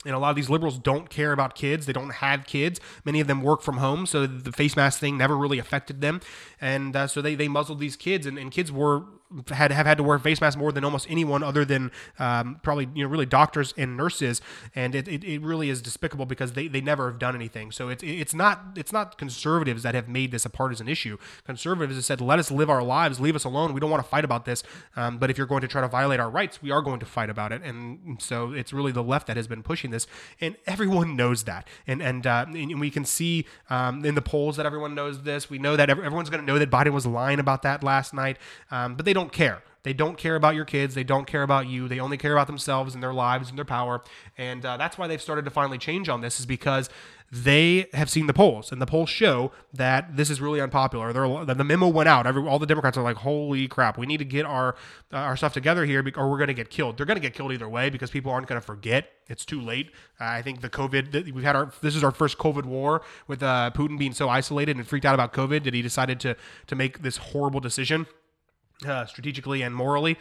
and a lot of these liberals don't care about kids. They don't have kids. Many of them work from home, so the face mask thing never really affected them. And uh, so they, they muzzled these kids, and, and kids were had have had to wear face masks more than almost anyone other than um, probably you know really doctors and nurses. And it, it, it, really is despicable because they, they never have done anything. So it's it's not it's not conservatives that have made this a partisan issue. Conservatives have said let us live our lives. Leave us alone. We don't want to fight about this. Um, but if you're going to try to violate our rights we are going to fight about it. And so it's really the left that has been pushing this. And everyone knows that. And and, uh, and we can see um, in the polls that everyone knows this. We know that everyone's going to know that Biden was lying about that last night. Um, but they don't care. They don't care about your kids. They don't care about you. They only care about themselves and their lives and their power. And uh, that's why they've started to finally change on this, is because they have seen the polls, and the polls show that this is really unpopular. They're, the memo went out. Every, all the Democrats are like, "Holy crap! We need to get our uh, our stuff together here, or we're going to get killed." They're going to get killed either way because people aren't going to forget. It's too late. Uh, I think the COVID we've had our this is our first COVID war with uh, Putin being so isolated and freaked out about COVID that he decided to to make this horrible decision uh, strategically and morally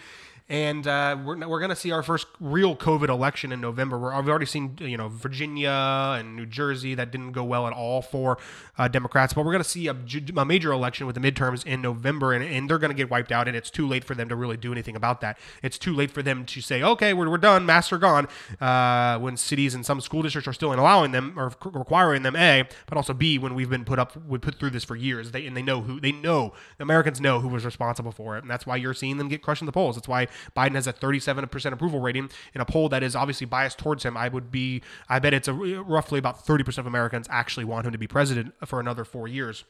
and uh, we're, we're going to see our first real COVID election in November. we have already seen you know Virginia and New Jersey that didn't go well at all for uh, Democrats, but we're going to see a, a, major election with the midterms in November, and, and they're going to get wiped out. And it's too late for them to really do anything about that. It's too late for them to say, okay, we're, we're done, masks are gone. Uh, when cities and some school districts are still allowing them or requiring them, a, but also b, when we've been put up, we put through this for years. They and they know who they know. The Americans know who was responsible for it, and that's why you're seeing them get crushed in the polls. That's why Biden has a 37% approval rating in a poll that is obviously biased towards him. I would be, I bet it's a, roughly about 30% of Americans actually want him to be president for another four years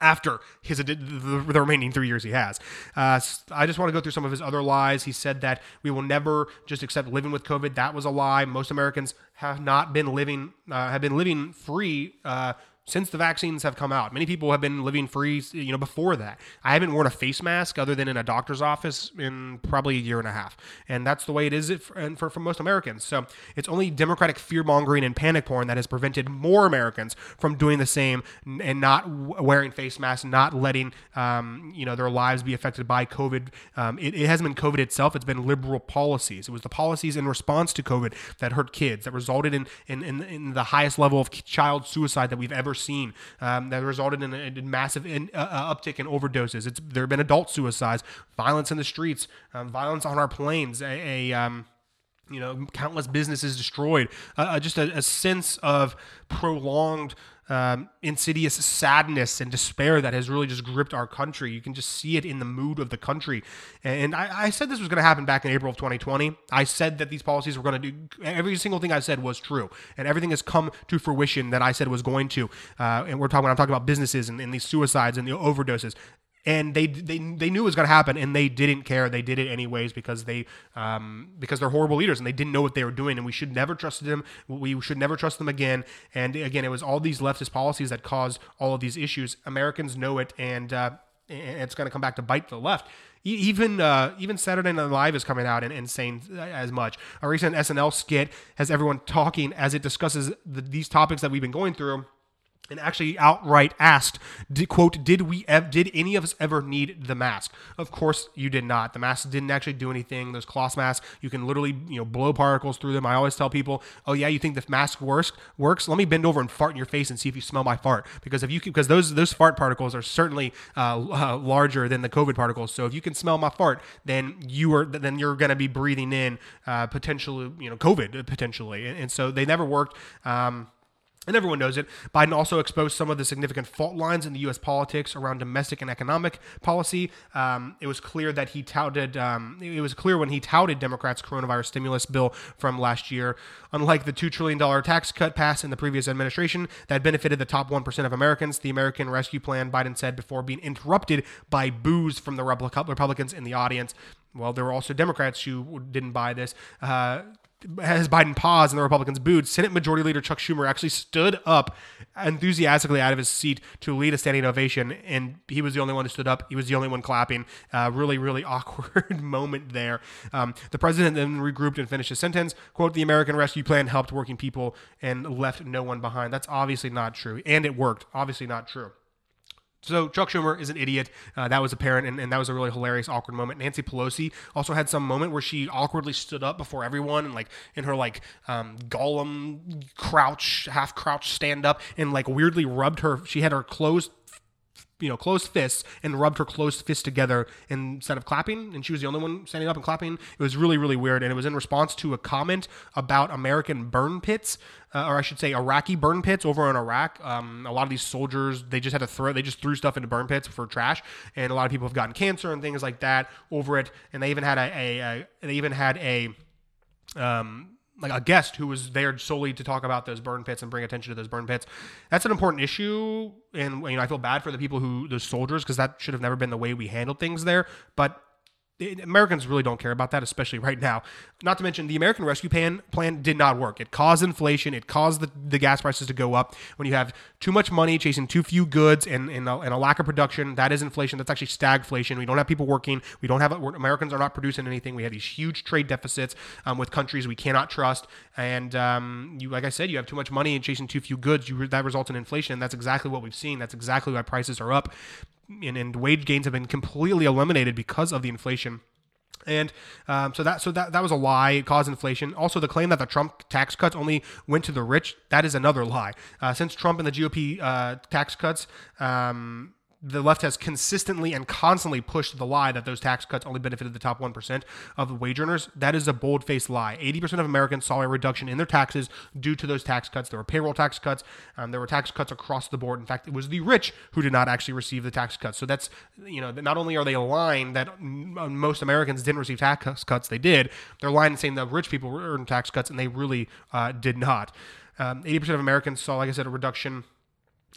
after his the, the, remaining three years he has. Uh, I just want to go through some of his other lies. He said that we will never just accept living with COVID. That was a lie. Most Americans have not been living uh, have been living free uh, since the vaccines have come out. Many people have been living free, you know, before that. I haven't worn a face mask other than in a doctor's office in probably a year and a half, and that's the way it is for, for, for most Americans. So it's only Democratic fear mongering and panic porn that has prevented more Americans from doing the same and not wearing face masks, not letting um, you know their lives be affected by COVID. Um, it, it hasn't been COVID itself; it's been liberal policies. It was the policies in response to COVID that hurt kids, that resulted in in, in, in the highest level of child suicide that we've ever seen um, that resulted in a, massive in, uh, uh, uptick in overdoses. It's there have been adult suicides, violence in the streets, um, violence on our planes, a, a um, you know, countless businesses destroyed. Uh, uh just a, a, sense of prolonged um, insidious sadness and despair that has really just gripped our country. You can just see it in the mood of the country. And I, I said this was going to happen back in April of 2020. I said that these policies were going to do every single thing I said was true, and everything has come to fruition that I said was going to. Uh, and we're talking when I'm talking about businesses and, and these suicides and the overdoses and they they they knew it was going to happen and they didn't care. They did it anyways because they um, because they're horrible leaders and they didn't know what they were doing and we should never trust them. We should never trust them again. And again it was all these leftist policies that caused all of these issues. Americans know it and uh, it's going to come back to bite the left. Even uh, even Saturday Night Live is coming out and, and saying as much. A recent SNL skit has everyone talking as it discusses the, these topics that we've been going through and actually outright asked, "quote Did we ev- did any of us ever need the mask?" Of course, you did not. The mask didn't actually do anything. Those cloth masks, you can literally you know blow particles through them. I always tell people, "Oh yeah, you think the mask works? Works? Let me bend over and fart in your face and see if you smell my fart." Because if you because those those fart particles are certainly uh, uh, larger than the COVID particles. So if you can smell my fart, then you are then you're going to be breathing in uh, potentially you know COVID potentially. And, and so they never worked. Um, and everyone knows it. Biden also exposed some of the significant fault lines in the U.S. politics around domestic and economic policy. Um, it was clear that he touted. Um, it was clear when he touted Democrats' coronavirus stimulus bill from last year. Unlike the two trillion dollar tax cut passed in the previous administration that benefited the top one percent of Americans, the American Rescue Plan, Biden said before being interrupted by boos from the Republicans in the audience. Well, there were also Democrats who didn't buy this. Uh, as Biden paused and the Republicans booed, Senate Majority Leader Chuck Schumer actually stood up enthusiastically out of his seat to lead a standing ovation, and he was the only one who stood up. He was the only one clapping. Uh, really, really awkward moment there. Um, the president then regrouped and finished his sentence. "Quote: The American Rescue Plan helped working people and left no one behind." That's obviously not true, and it worked. Obviously not true. So Chuck Schumer is an idiot. Uh, that was apparent, and, and, that was a really hilarious, awkward moment. Nancy Pelosi also had some moment where she awkwardly stood up before everyone, and like in her like um, Gollum crouch, half crouch stand up, and like weirdly rubbed her. She had her closed you know closed fists and rubbed her closed fists together instead of clapping and she was the only one standing up and clapping. It was really really weird and it was in response to a comment about american burn pits uh, or i should say iraqi burn pits over in iraq. Um, a lot of these soldiers they just had to throw they just threw stuff into burn pits for trash and a lot of people have gotten cancer and things like that over it and they even had a, a, a they even had a um, like a guest who was there solely to talk about those burn pits and bring attention to those burn pits. That's an important issue, and you know I feel bad for the people who those soldiers because that should have never been the way we handled things there. But Americans really don't care about that, especially right now. Not to mention, the American Rescue Plan plan did not work. It caused inflation. It caused the, the gas prices to go up. When you have too much money chasing too few goods and, and, a, and a lack of production, that is inflation. That's actually stagflation. We don't have people working. We don't have Americans are not producing anything. We have these huge trade deficits um, with countries we cannot trust. And um, you, like I said, you have too much money and chasing too few goods. You, that results in inflation. And that's exactly what we've seen. That's exactly why prices are up and, and wage gains have been completely eliminated because of the inflation. And um, so that so that that was a lie. It caused inflation. Also, the claim that the Trump tax cuts only went to the rich that is another lie. Uh, since Trump and the GOP uh, tax cuts, um, the left has consistently and constantly pushed the lie that those tax cuts only benefited the top 1% of wage earners. That is a bold faced lie. 80% of Americans saw a reduction in their taxes due to those tax cuts. There were payroll tax cuts, um, there were tax cuts across the board. In fact, it was the rich who did not actually receive the tax cuts. So that's, you know, not only are they lying that most Americans didn't receive tax cuts, they did. They're lying and saying that rich people earned tax cuts and they really uh, did not. Um, 80% of Americans saw, like I said, a reduction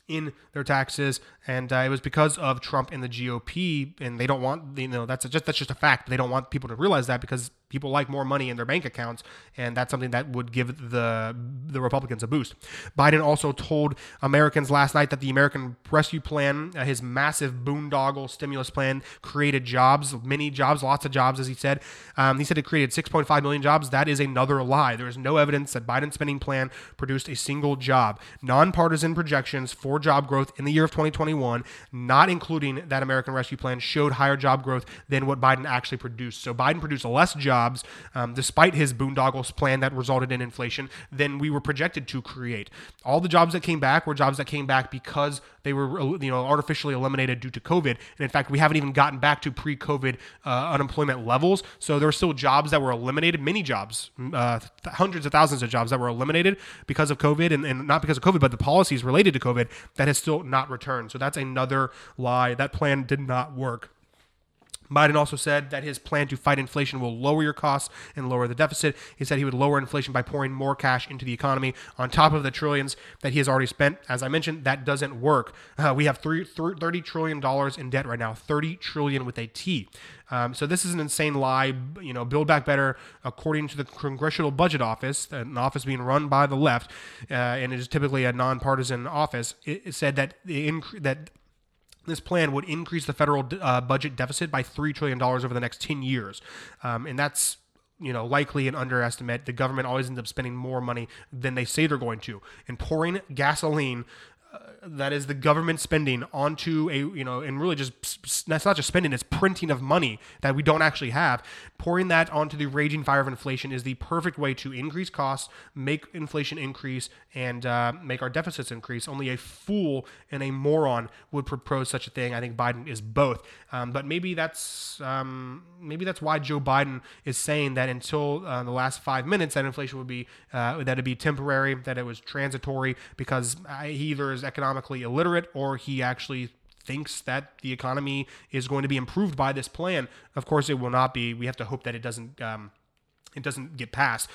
in their taxes, and uh, it was because of Trump and the GOP, and they don't want you know that's just that's just a fact. They don't want people to realize that because people like more money in their bank accounts, and that's something that would give the the Republicans a boost. Biden also told Americans last night that the American Rescue Plan, uh, his massive boondoggle stimulus plan, created jobs, many jobs, lots of jobs, as he said. Um, he said it created 6.5 million jobs. That is another lie. There is no evidence that Biden's spending plan produced a single job. Nonpartisan projections for job growth in the year of 2021, not including that American Rescue Plan, showed higher job growth than what Biden actually produced. So Biden produced less jobs, um, despite his boondoggles plan that resulted in inflation, than we were projected to create. All the jobs that came back were jobs that came back because they were you know artificially eliminated due to COVID. And in fact, we haven't even gotten back to pre-COVID uh, unemployment levels. So there were still jobs that were eliminated, many jobs, uh, hundreds of thousands of jobs that were eliminated because of COVID, and, and not because of COVID, but the policies related to COVID that has still not returned. So that's another lie. That plan did not work. Biden also said that his plan to fight inflation will lower your costs and lower the deficit. He said he would lower inflation by pouring more cash into the economy on top of the trillions that he has already spent. As I mentioned, that doesn't work. Uh, we have three, $30 trillion in debt right now, 30 trillion with a T. Um, so this is an insane lie. You know, Build Back Better, according to the Congressional Budget Office, an office being run by the left, uh, and it is typically a nonpartisan office. It, it said that the inc- that this plan would increase the federal uh, budget deficit by $3 trillion over the next 10 years. Um, and that's you know, likely an underestimate. The government always ends up spending more money than they say they're going to. And pouring gasoline that is the government spending onto a you know and really just that's not just spending it's printing of money that we don't actually have. Pouring that onto the raging fire of inflation is the perfect way to increase costs make inflation increase and uh, make our deficits increase. Only a fool and a moron would propose such a thing. I think biden is both. Um, but maybe that's um, maybe that's why joe biden is saying that until uh, the last five minutes that inflation would be uh, that it'd be temporary that it was transitory because he either is economically illiterate or he actually thinks that the economy is going to be improved by this plan. Of course, it will not be. We have to hope that it doesn't. Um, it doesn't get passed.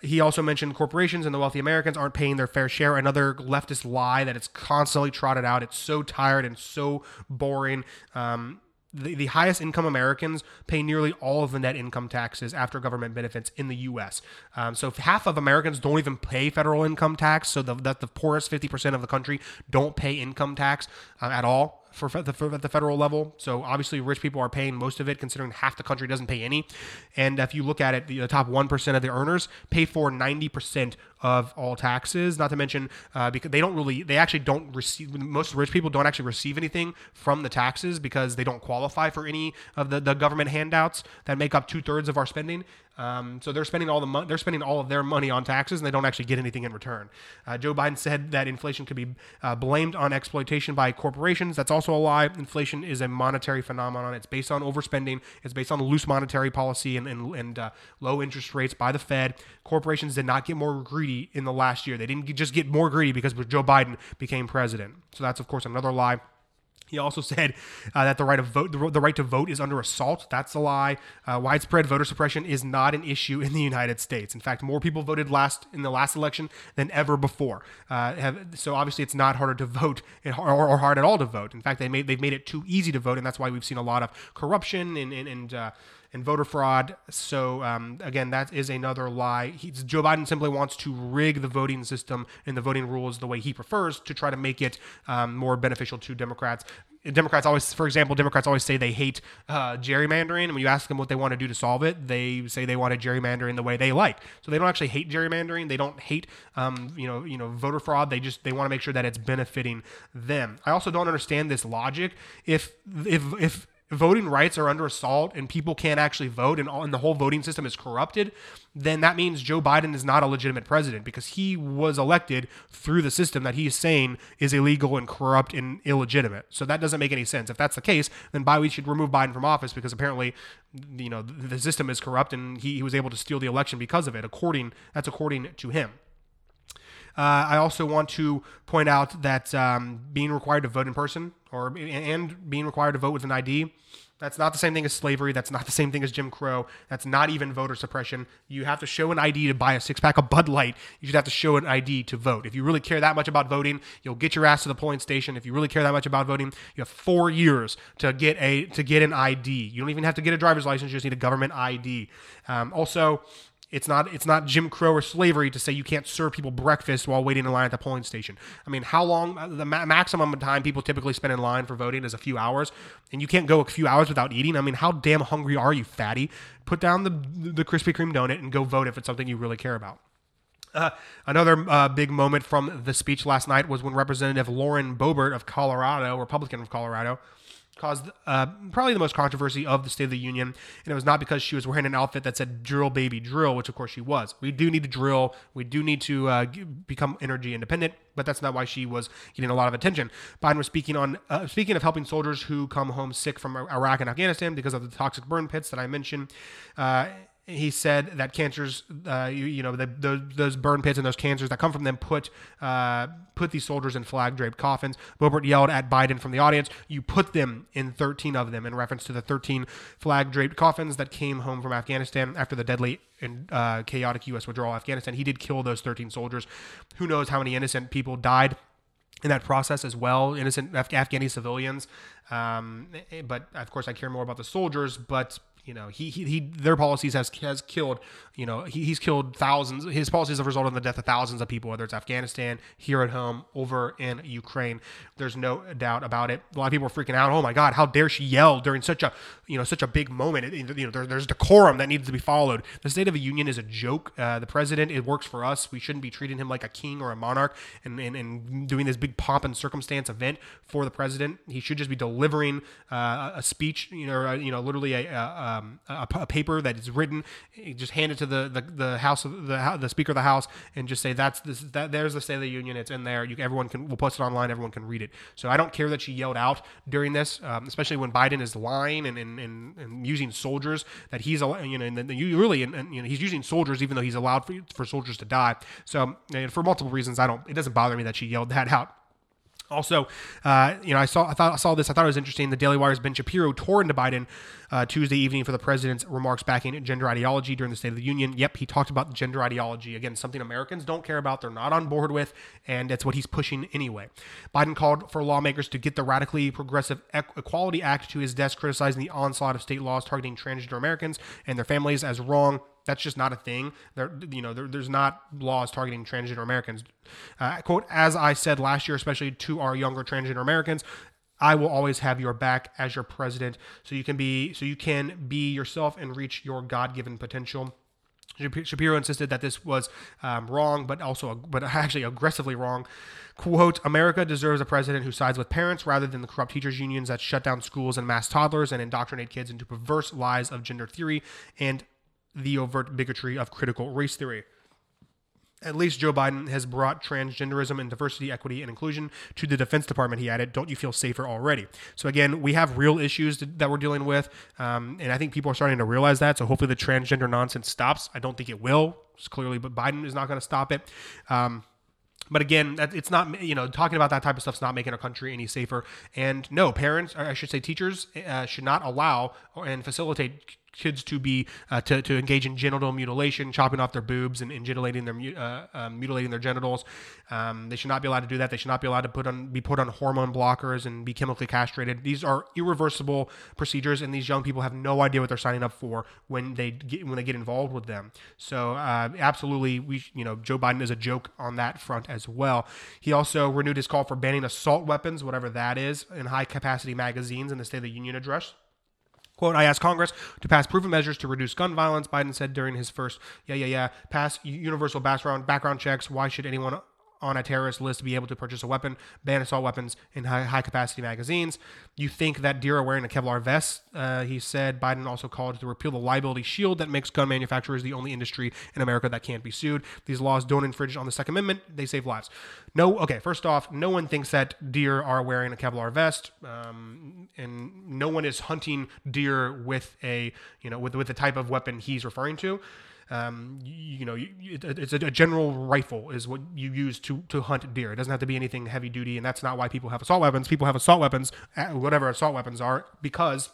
He also mentioned corporations and the wealthy Americans aren't paying their fair share. Another leftist lie that it's constantly trotted out. It's so tired and so boring. Um, the, the highest income Americans pay nearly all of the net income taxes after government benefits in the U.S. Um, so half of Americans don't even pay federal income tax. So the, that the poorest 50% of the country don't pay income tax uh, at all for the, for the federal level. So obviously, rich people are paying most of it, considering half the country doesn't pay any. And if you look at it, the, the top one percent of the earners pay for ninety percent of all taxes. Not to mention, uh, because they don't really, they actually don't receive. Most rich people don't actually receive anything from the taxes because they don't qualify for any of the, the government handouts that make up two thirds of our spending. Um, so they're spending all the money, they're spending all of their money on taxes, and they don't actually get anything in return. Uh, Joe Biden said that inflation could be uh, blamed on exploitation by corporations. That's also a lie. Inflation is a monetary phenomenon. It's based on overspending. It's based on loose monetary policy and and, and uh, low interest rates by the Fed. Corporations did not get more greedy in the last year. They didn't just get more greedy because Joe Biden became president. So that's of course another lie. He also said uh, that the right of vote, the, the, right to vote, is under assault. That's a lie. Uh, widespread voter suppression is not an issue in the United States. In fact, more people voted last in the last election than ever before. Uh, have, so obviously, it's not harder to vote or, or, hard at all to vote. In fact, they made they've made it too easy to vote, and that's why we've seen a lot of corruption and and, and uh, and voter fraud. So um, again, that is another lie. Joe Biden simply wants to rig the voting system and the voting rules the way he prefers to try to make it um, more beneficial to Democrats. Democrats always, for example, Democrats always say they hate uh, gerrymandering. And when you ask them what they want to do to solve it, they say they want to gerrymandering the way they like. So they don't actually hate gerrymandering. They don't hate, um, you know, you know, voter fraud. They just they want to make sure that it's benefiting them. I also don't understand this logic. If if if voting rights are under assault and people can't actually vote and, all, and the whole voting system is corrupted, then that means Joe Biden is not a legitimate president because he was elected through the system that he's saying is illegal and corrupt and illegitimate. So that doesn't make any sense. If that's the case, then by we should remove Biden from office because apparently, you know, the system is corrupt and he, he was able to steal the election because of it. According that's according to him. Uh, I also want to point out that um, being required to vote in person or and being required to vote with an ID. That's not the same thing as slavery. That's not the same thing as Jim Crow. That's not even voter suppression. You have to show an ID to buy a six pack of Bud Light. You should have to show an ID to vote. If you really care that much about voting, you'll get your ass to the polling station. If you really care that much about voting, you have four years to get a to get an ID. You don't even have to get a driver's license. You just need a government ID. Um, also, it's not it's not Jim Crow or slavery to say you can't serve people breakfast while waiting in line at the polling station. I mean, how long uh, the ma- maximum time people typically spend in line for voting is a few hours, and you can't go a few hours without eating. I mean, how damn hungry are you, fatty? Put down the the Krispy Kreme donut and go vote if it's something you really care about. Uh, another uh, big moment from the speech last night was when Representative Lauren Boebert of Colorado, Republican of Colorado, caused uh, probably the most controversy of the State of the Union. And it was not because she was wearing an outfit that said drill, baby, drill, which of course she was. We do need to drill. We do need to uh, become energy independent, but that's not why she was getting a lot of attention. Biden was speaking on uh, speaking of helping soldiers who come home sick from Iraq and Afghanistan because of the toxic burn pits that I mentioned uh, he said that cancers, uh, you, you, know, the, the, those burn pits and those cancers that come from them put uh, put these soldiers in flag draped coffins. Boebert yelled at Biden from the audience, "You put them in 13 of them," in reference to the 13 flag draped coffins that came home from Afghanistan after the deadly and uh, chaotic U.S. withdrawal Afghanistan. He did kill those 13 soldiers. Who knows how many innocent people died? in that process as well, innocent Af- Afghani civilians. Um, eh, but of course, I care more about the soldiers. But you know, he, he, he their policies has has killed, you know, he, he's killed thousands. His policies have resulted in the death of thousands of people, whether it's Afghanistan, here at home, over in Ukraine. There's no doubt about it. A lot of people are freaking out. Oh my God, how dare she yell during such a, you know, such a big moment? It, you know, there, there's decorum that needs to be followed. The State of the Union is a joke. Uh, the president, it works for us. We shouldn't be treating him like a king or a monarch and, and, and doing this big pomp and circumstance event for the president. He should just be delivering uh, a speech, you know, you know, literally a, a um, a, a, paper that is written, just hand it to the, the, the House of the, the Speaker of the House, and just say that's this that there's the State of the Union. It's in there. You, everyone can we'll post it online. Everyone can read it. So I don't care that she yelled out during this, um, especially when Biden is lying and, and, and, and using soldiers that he's you know and you really and, and, you know he's using soldiers even though he's allowed for, for soldiers to die. So for multiple reasons, I don't. It doesn't bother me that she yelled that out. Also, uh, you know, I saw I thought I saw this. I thought it was interesting. The Daily Wire's Ben Shapiro tore into Biden uh, Tuesday evening for the president's remarks backing gender ideology during the State of the Union. Yep, he talked about gender ideology again, something Americans don't care about. They're not on board with, and it's what he's pushing anyway. Biden called for lawmakers to get the radically progressive Equality Act to his desk, criticizing the onslaught of state laws targeting transgender Americans and their families as wrong that's just not a thing. There, you know, there, there's not laws targeting transgender Americans. Uh, quote, as I said last year, especially to our younger transgender Americans, I will always have your back as your president, so you can be, so you can be yourself and reach your God-given potential. Shapiro insisted that this was um, wrong, but also, but actually aggressively wrong. Quote: America deserves a president who sides with parents rather than the corrupt teachers unions that shut down schools and mass toddlers and indoctrinate kids into perverse lies of gender theory and the overt bigotry of critical race theory. At least Joe Biden has brought transgenderism and diversity, equity, and inclusion to the Defense Department. He added, "Don't you feel safer already?" So again, we have real issues that we're dealing with, um, and I think people are starting to realize that. So hopefully, the transgender nonsense stops. I don't think it will. It's clearly, but Biden is not going to stop it. Um, but again, it's not you know talking about that type of stuff is not making our country any safer. And no, parents, I should say, teachers, uh, should not allow and facilitate kids to be uh, to, to engage in genital mutilation, chopping off their boobs and, and mutilating their uh, uh, mutilating their genitals. Um, they should not be allowed to do that. They should not be allowed to put on be put on hormone blockers and be chemically castrated. These are irreversible procedures, and these young people have no idea what they're signing up for when they get when they get involved with them. So uh, absolutely, we you know Joe Biden is a joke on that front as well. He also renewed his call for banning assault weapons, whatever that is, in high capacity magazines in the State of the Union address. Quote, I asked Congress to pass proven measures to reduce gun violence, Biden said during his first, yeah, yeah, yeah, pass universal background, background checks. Why should anyone on a terrorist list to be able to purchase a weapon, ban assault weapons in high, high capacity magazines. You think that deer are wearing a Kevlar vest? Uh, he said Biden also called to repeal the liability shield that makes gun manufacturers the only industry in America that can't be sued. These laws don't infringe on the Second Amendment, they save lives. No, okay, first off, no one thinks that deer are wearing a Kevlar vest, um, and no one is hunting deer with a, you know, with, with the type of weapon he's referring to. Um, you, you know, you, it's a, a, general rifle is what you use to to hunt deer. It doesn't have to be anything heavy duty, and that's not why people have assault weapons. People have assault weapons, uh, whatever assault weapons are, because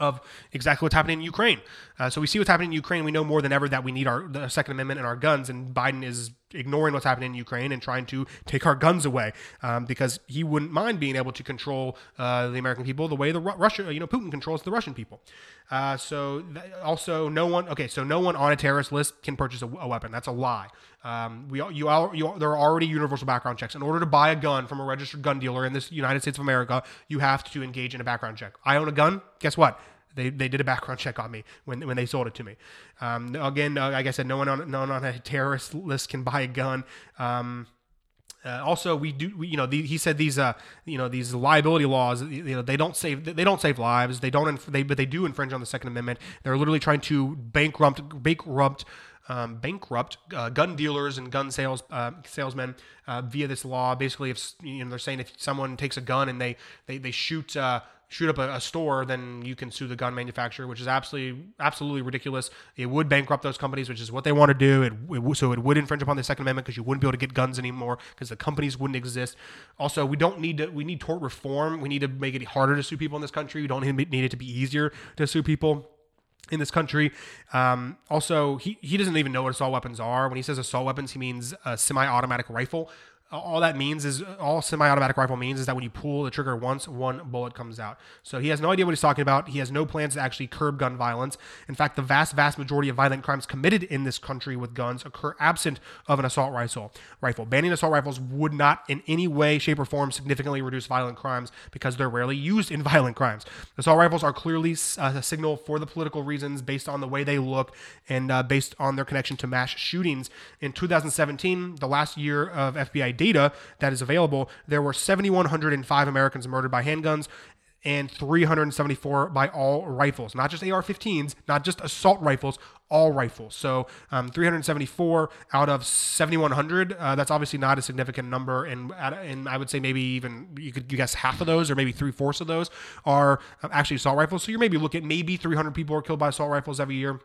of exactly what's happening in Ukraine. Uh, so we see what's happening in Ukraine. We know more than ever that we need our Second Amendment and our guns, and Biden is ignoring what's happening in Ukraine and trying to take our guns away um, because he wouldn't mind being able to control uh, the American people the way the Ru- Russia, you know, Putin controls the Russian people. Uh, so th- also, no one. Okay, so no one on a terrorist list can purchase a, a weapon. That's a lie. Um, we you, all, you there are already universal background checks. In order to buy a gun from a registered gun dealer in this United States of America, you have to engage in a background check. I own a gun. Guess what? They, they did a background check on me when, when they sold it to me. Um, again, uh, like I said, no one on no one on a terrorist list can buy a gun. Um, uh, also, we do, we, you know, the, he said these, uh, you know, these liability laws, you know, they don't save, they don't save lives. They don't, inf- they, but they do infringe on the Second Amendment. They're literally trying to bankrupt, bankrupt, um, bankrupt uh, gun dealers and gun sales uh, salesmen uh, via this law. Basically, if you know, they're saying if someone takes a gun and they they, they shoot uh, shoot up a, a, store, then you can sue the gun manufacturer, which is absolutely absolutely ridiculous. It would bankrupt those companies, which is what they want to do. It, it so it would infringe upon the Second Amendment because you wouldn't be able to get guns anymore because the companies wouldn't exist. Also, we don't need to we need tort reform. We need to make it harder to sue people in this country. We don't need it to be easier to sue people in this country. Um, also, he, he doesn't even know what assault weapons are. When he says assault weapons, he means a semi automatic rifle, all that means is all semi-automatic rifle means is that when you pull the trigger once, one bullet comes out. So he has no idea what he's talking about. He has no plans to actually curb gun violence. In fact, the vast, vast majority of violent crimes committed in this country with guns occur absent of an assault rifle. Rifle banning assault rifles would not, in any way, shape, or form, significantly reduce violent crimes because they're rarely used in violent crimes. Assault rifles are clearly uh, a signal for the political reasons based on the way they look and uh, based on their connection to mass shootings. In 2017, the last year of FBI data that is available, there were 7,105 Americans murdered by handguns and 374 by all rifles, not just AR 15s, not just assault rifles, all rifles. So um, 374 out of 7,100. Uh, that's obviously not a significant number, and and I would say maybe even you could guess half of those, or maybe three fourths of those are um, actually assault rifles. So you're maybe looking at maybe 300 people are killed by assault rifles every year.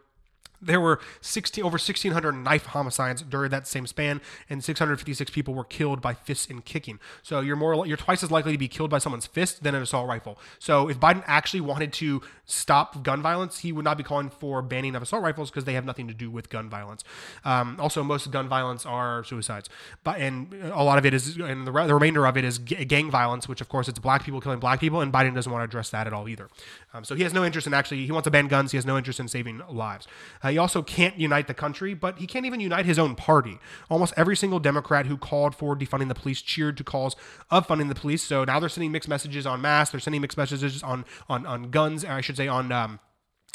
There were 16, over 1,600 knife homicides during that same span, and 656 people were killed by fists and kicking. So you're more, you're twice as likely to be killed by someone's fist than an assault rifle. So if Biden actually wanted to stop gun violence, he would not be calling for banning of assault rifles because they have nothing to do with gun violence. Um, also, most gun violence are suicides, but and a lot of it is, and the, the remainder of it is g- gang violence, which of course it's black people killing black people, and Biden doesn't want to address that at all either. Um, so he has no interest in actually, he wants to ban guns. He has no interest in saving lives. Uh, he also can't unite the country, but he can't even unite his own party. Almost every single Democrat who called for defunding the police cheered to calls of funding the police. So now they're sending mixed messages on mass. They're sending mixed messages on on on guns. I should say on. Um,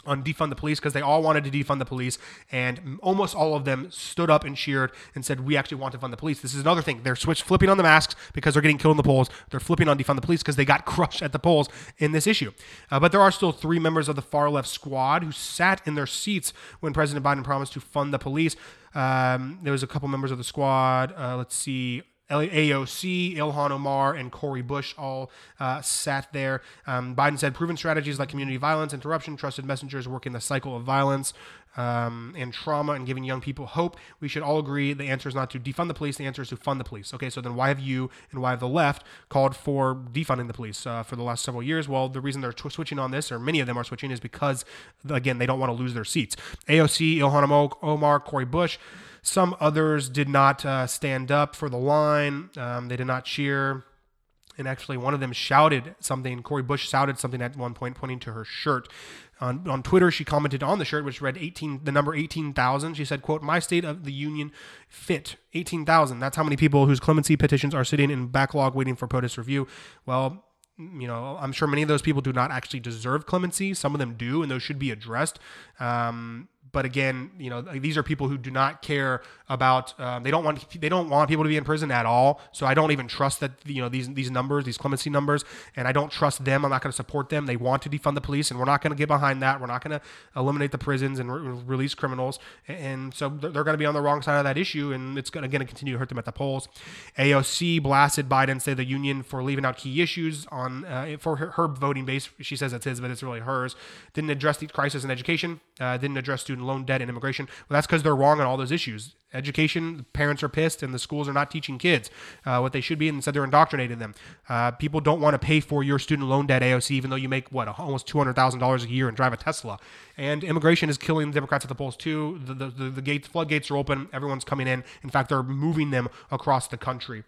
on defund the police because they all wanted to defund the police and almost all of them stood up and cheered and said we actually want to fund the police. This is another thing. They're switch flipping on the masks because they're getting killed in the polls. They're flipping on defund the police because they got crushed at the polls in this issue. Uh, but there are still three members of the far left squad who sat in their seats when president biden promised to fund the police. Um, there was a couple members of the squad uh, let's see AOC, Ilhan Omar, and Cori Bush all uh, sat there. Um, Biden said proven strategies like community violence interruption, trusted messengers working the cycle of violence. um, and trauma and giving young people hope. We should all agree the answer is not to defund the police. The answer is to fund the police. Okay, so then why have you and why have the left called for defunding the police uh, for the last several years? Well, the reason they're tw- switching on this, or many of them are switching, is because again they don't want to lose their seats. AOC, Ilhan Omar, Cori Bush. Some others did not uh, stand up for the line. Um, they did not cheer. And actually, one of them shouted something. Cori Bush shouted something at one point, pointing to her shirt. On, on Twitter, she commented on the shirt, which read 18, the number 18,000. She said, quote, my state of the union fit 18,000. That's how many people whose clemency petitions are sitting in backlog waiting for protest review. Well, you know, I'm sure many of those people do not actually deserve clemency. Some of them do, and those should be addressed. Um, but again, you know, these are people who do not care about. Um, they don't want. They don't want people to be in prison at all. So I don't even trust that. You know, these these numbers, these clemency numbers, and I don't trust them. I'm not going to support them. They want to defund the police, and we're not going to get behind that. We're not going to eliminate the prisons and re- release criminals. And so they're going to be on the wrong side of that issue, and it's going to again continue to hurt them at the polls. AOC blasted Biden, say the union for leaving out key issues on uh, for her, her, voting base. She says it's his, but it's really hers. Didn't address the crisis in education. Uh, didn't address student loan debt and immigration. Well, that's because they're wrong on all those issues. Education, parents are pissed, and the schools are not teaching kids uh, what they should be, and instead they're indoctrinating them. Uh, people don't want to pay for your student loan debt, AOC, even though you make what almost two hundred thousand dollars a year and drive a Tesla. And immigration is killing the Democrats at the polls too. The the, the, the gates, floodgates are open. Everyone's coming in. In fact, they're moving them across the country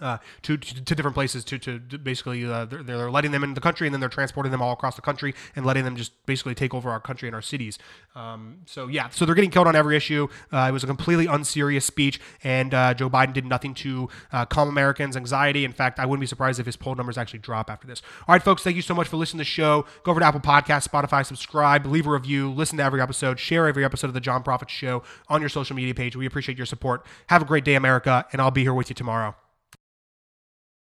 uh, to, to, to different places to, to, to basically uh, they're, they're letting them into the country and then they're transporting them all across the country and letting them just basically take over our country and our cities. Um, so yeah, so they're getting killed on every issue. Uh, it was a completely unserious speech, and uh, Joe Biden did nothing to uh, calm Americans' anxiety. In fact, I wouldn't be surprised if his poll numbers actually drop after this. All right, folks, thank you so much for listening to the show. Go over to Apple Podcasts, Spotify, subscribe, leave a review, listen to every episode, share every episode of the John Profit Show on your social media page. We appreciate your support. Have a great day, America, and I'll be here with you tomorrow.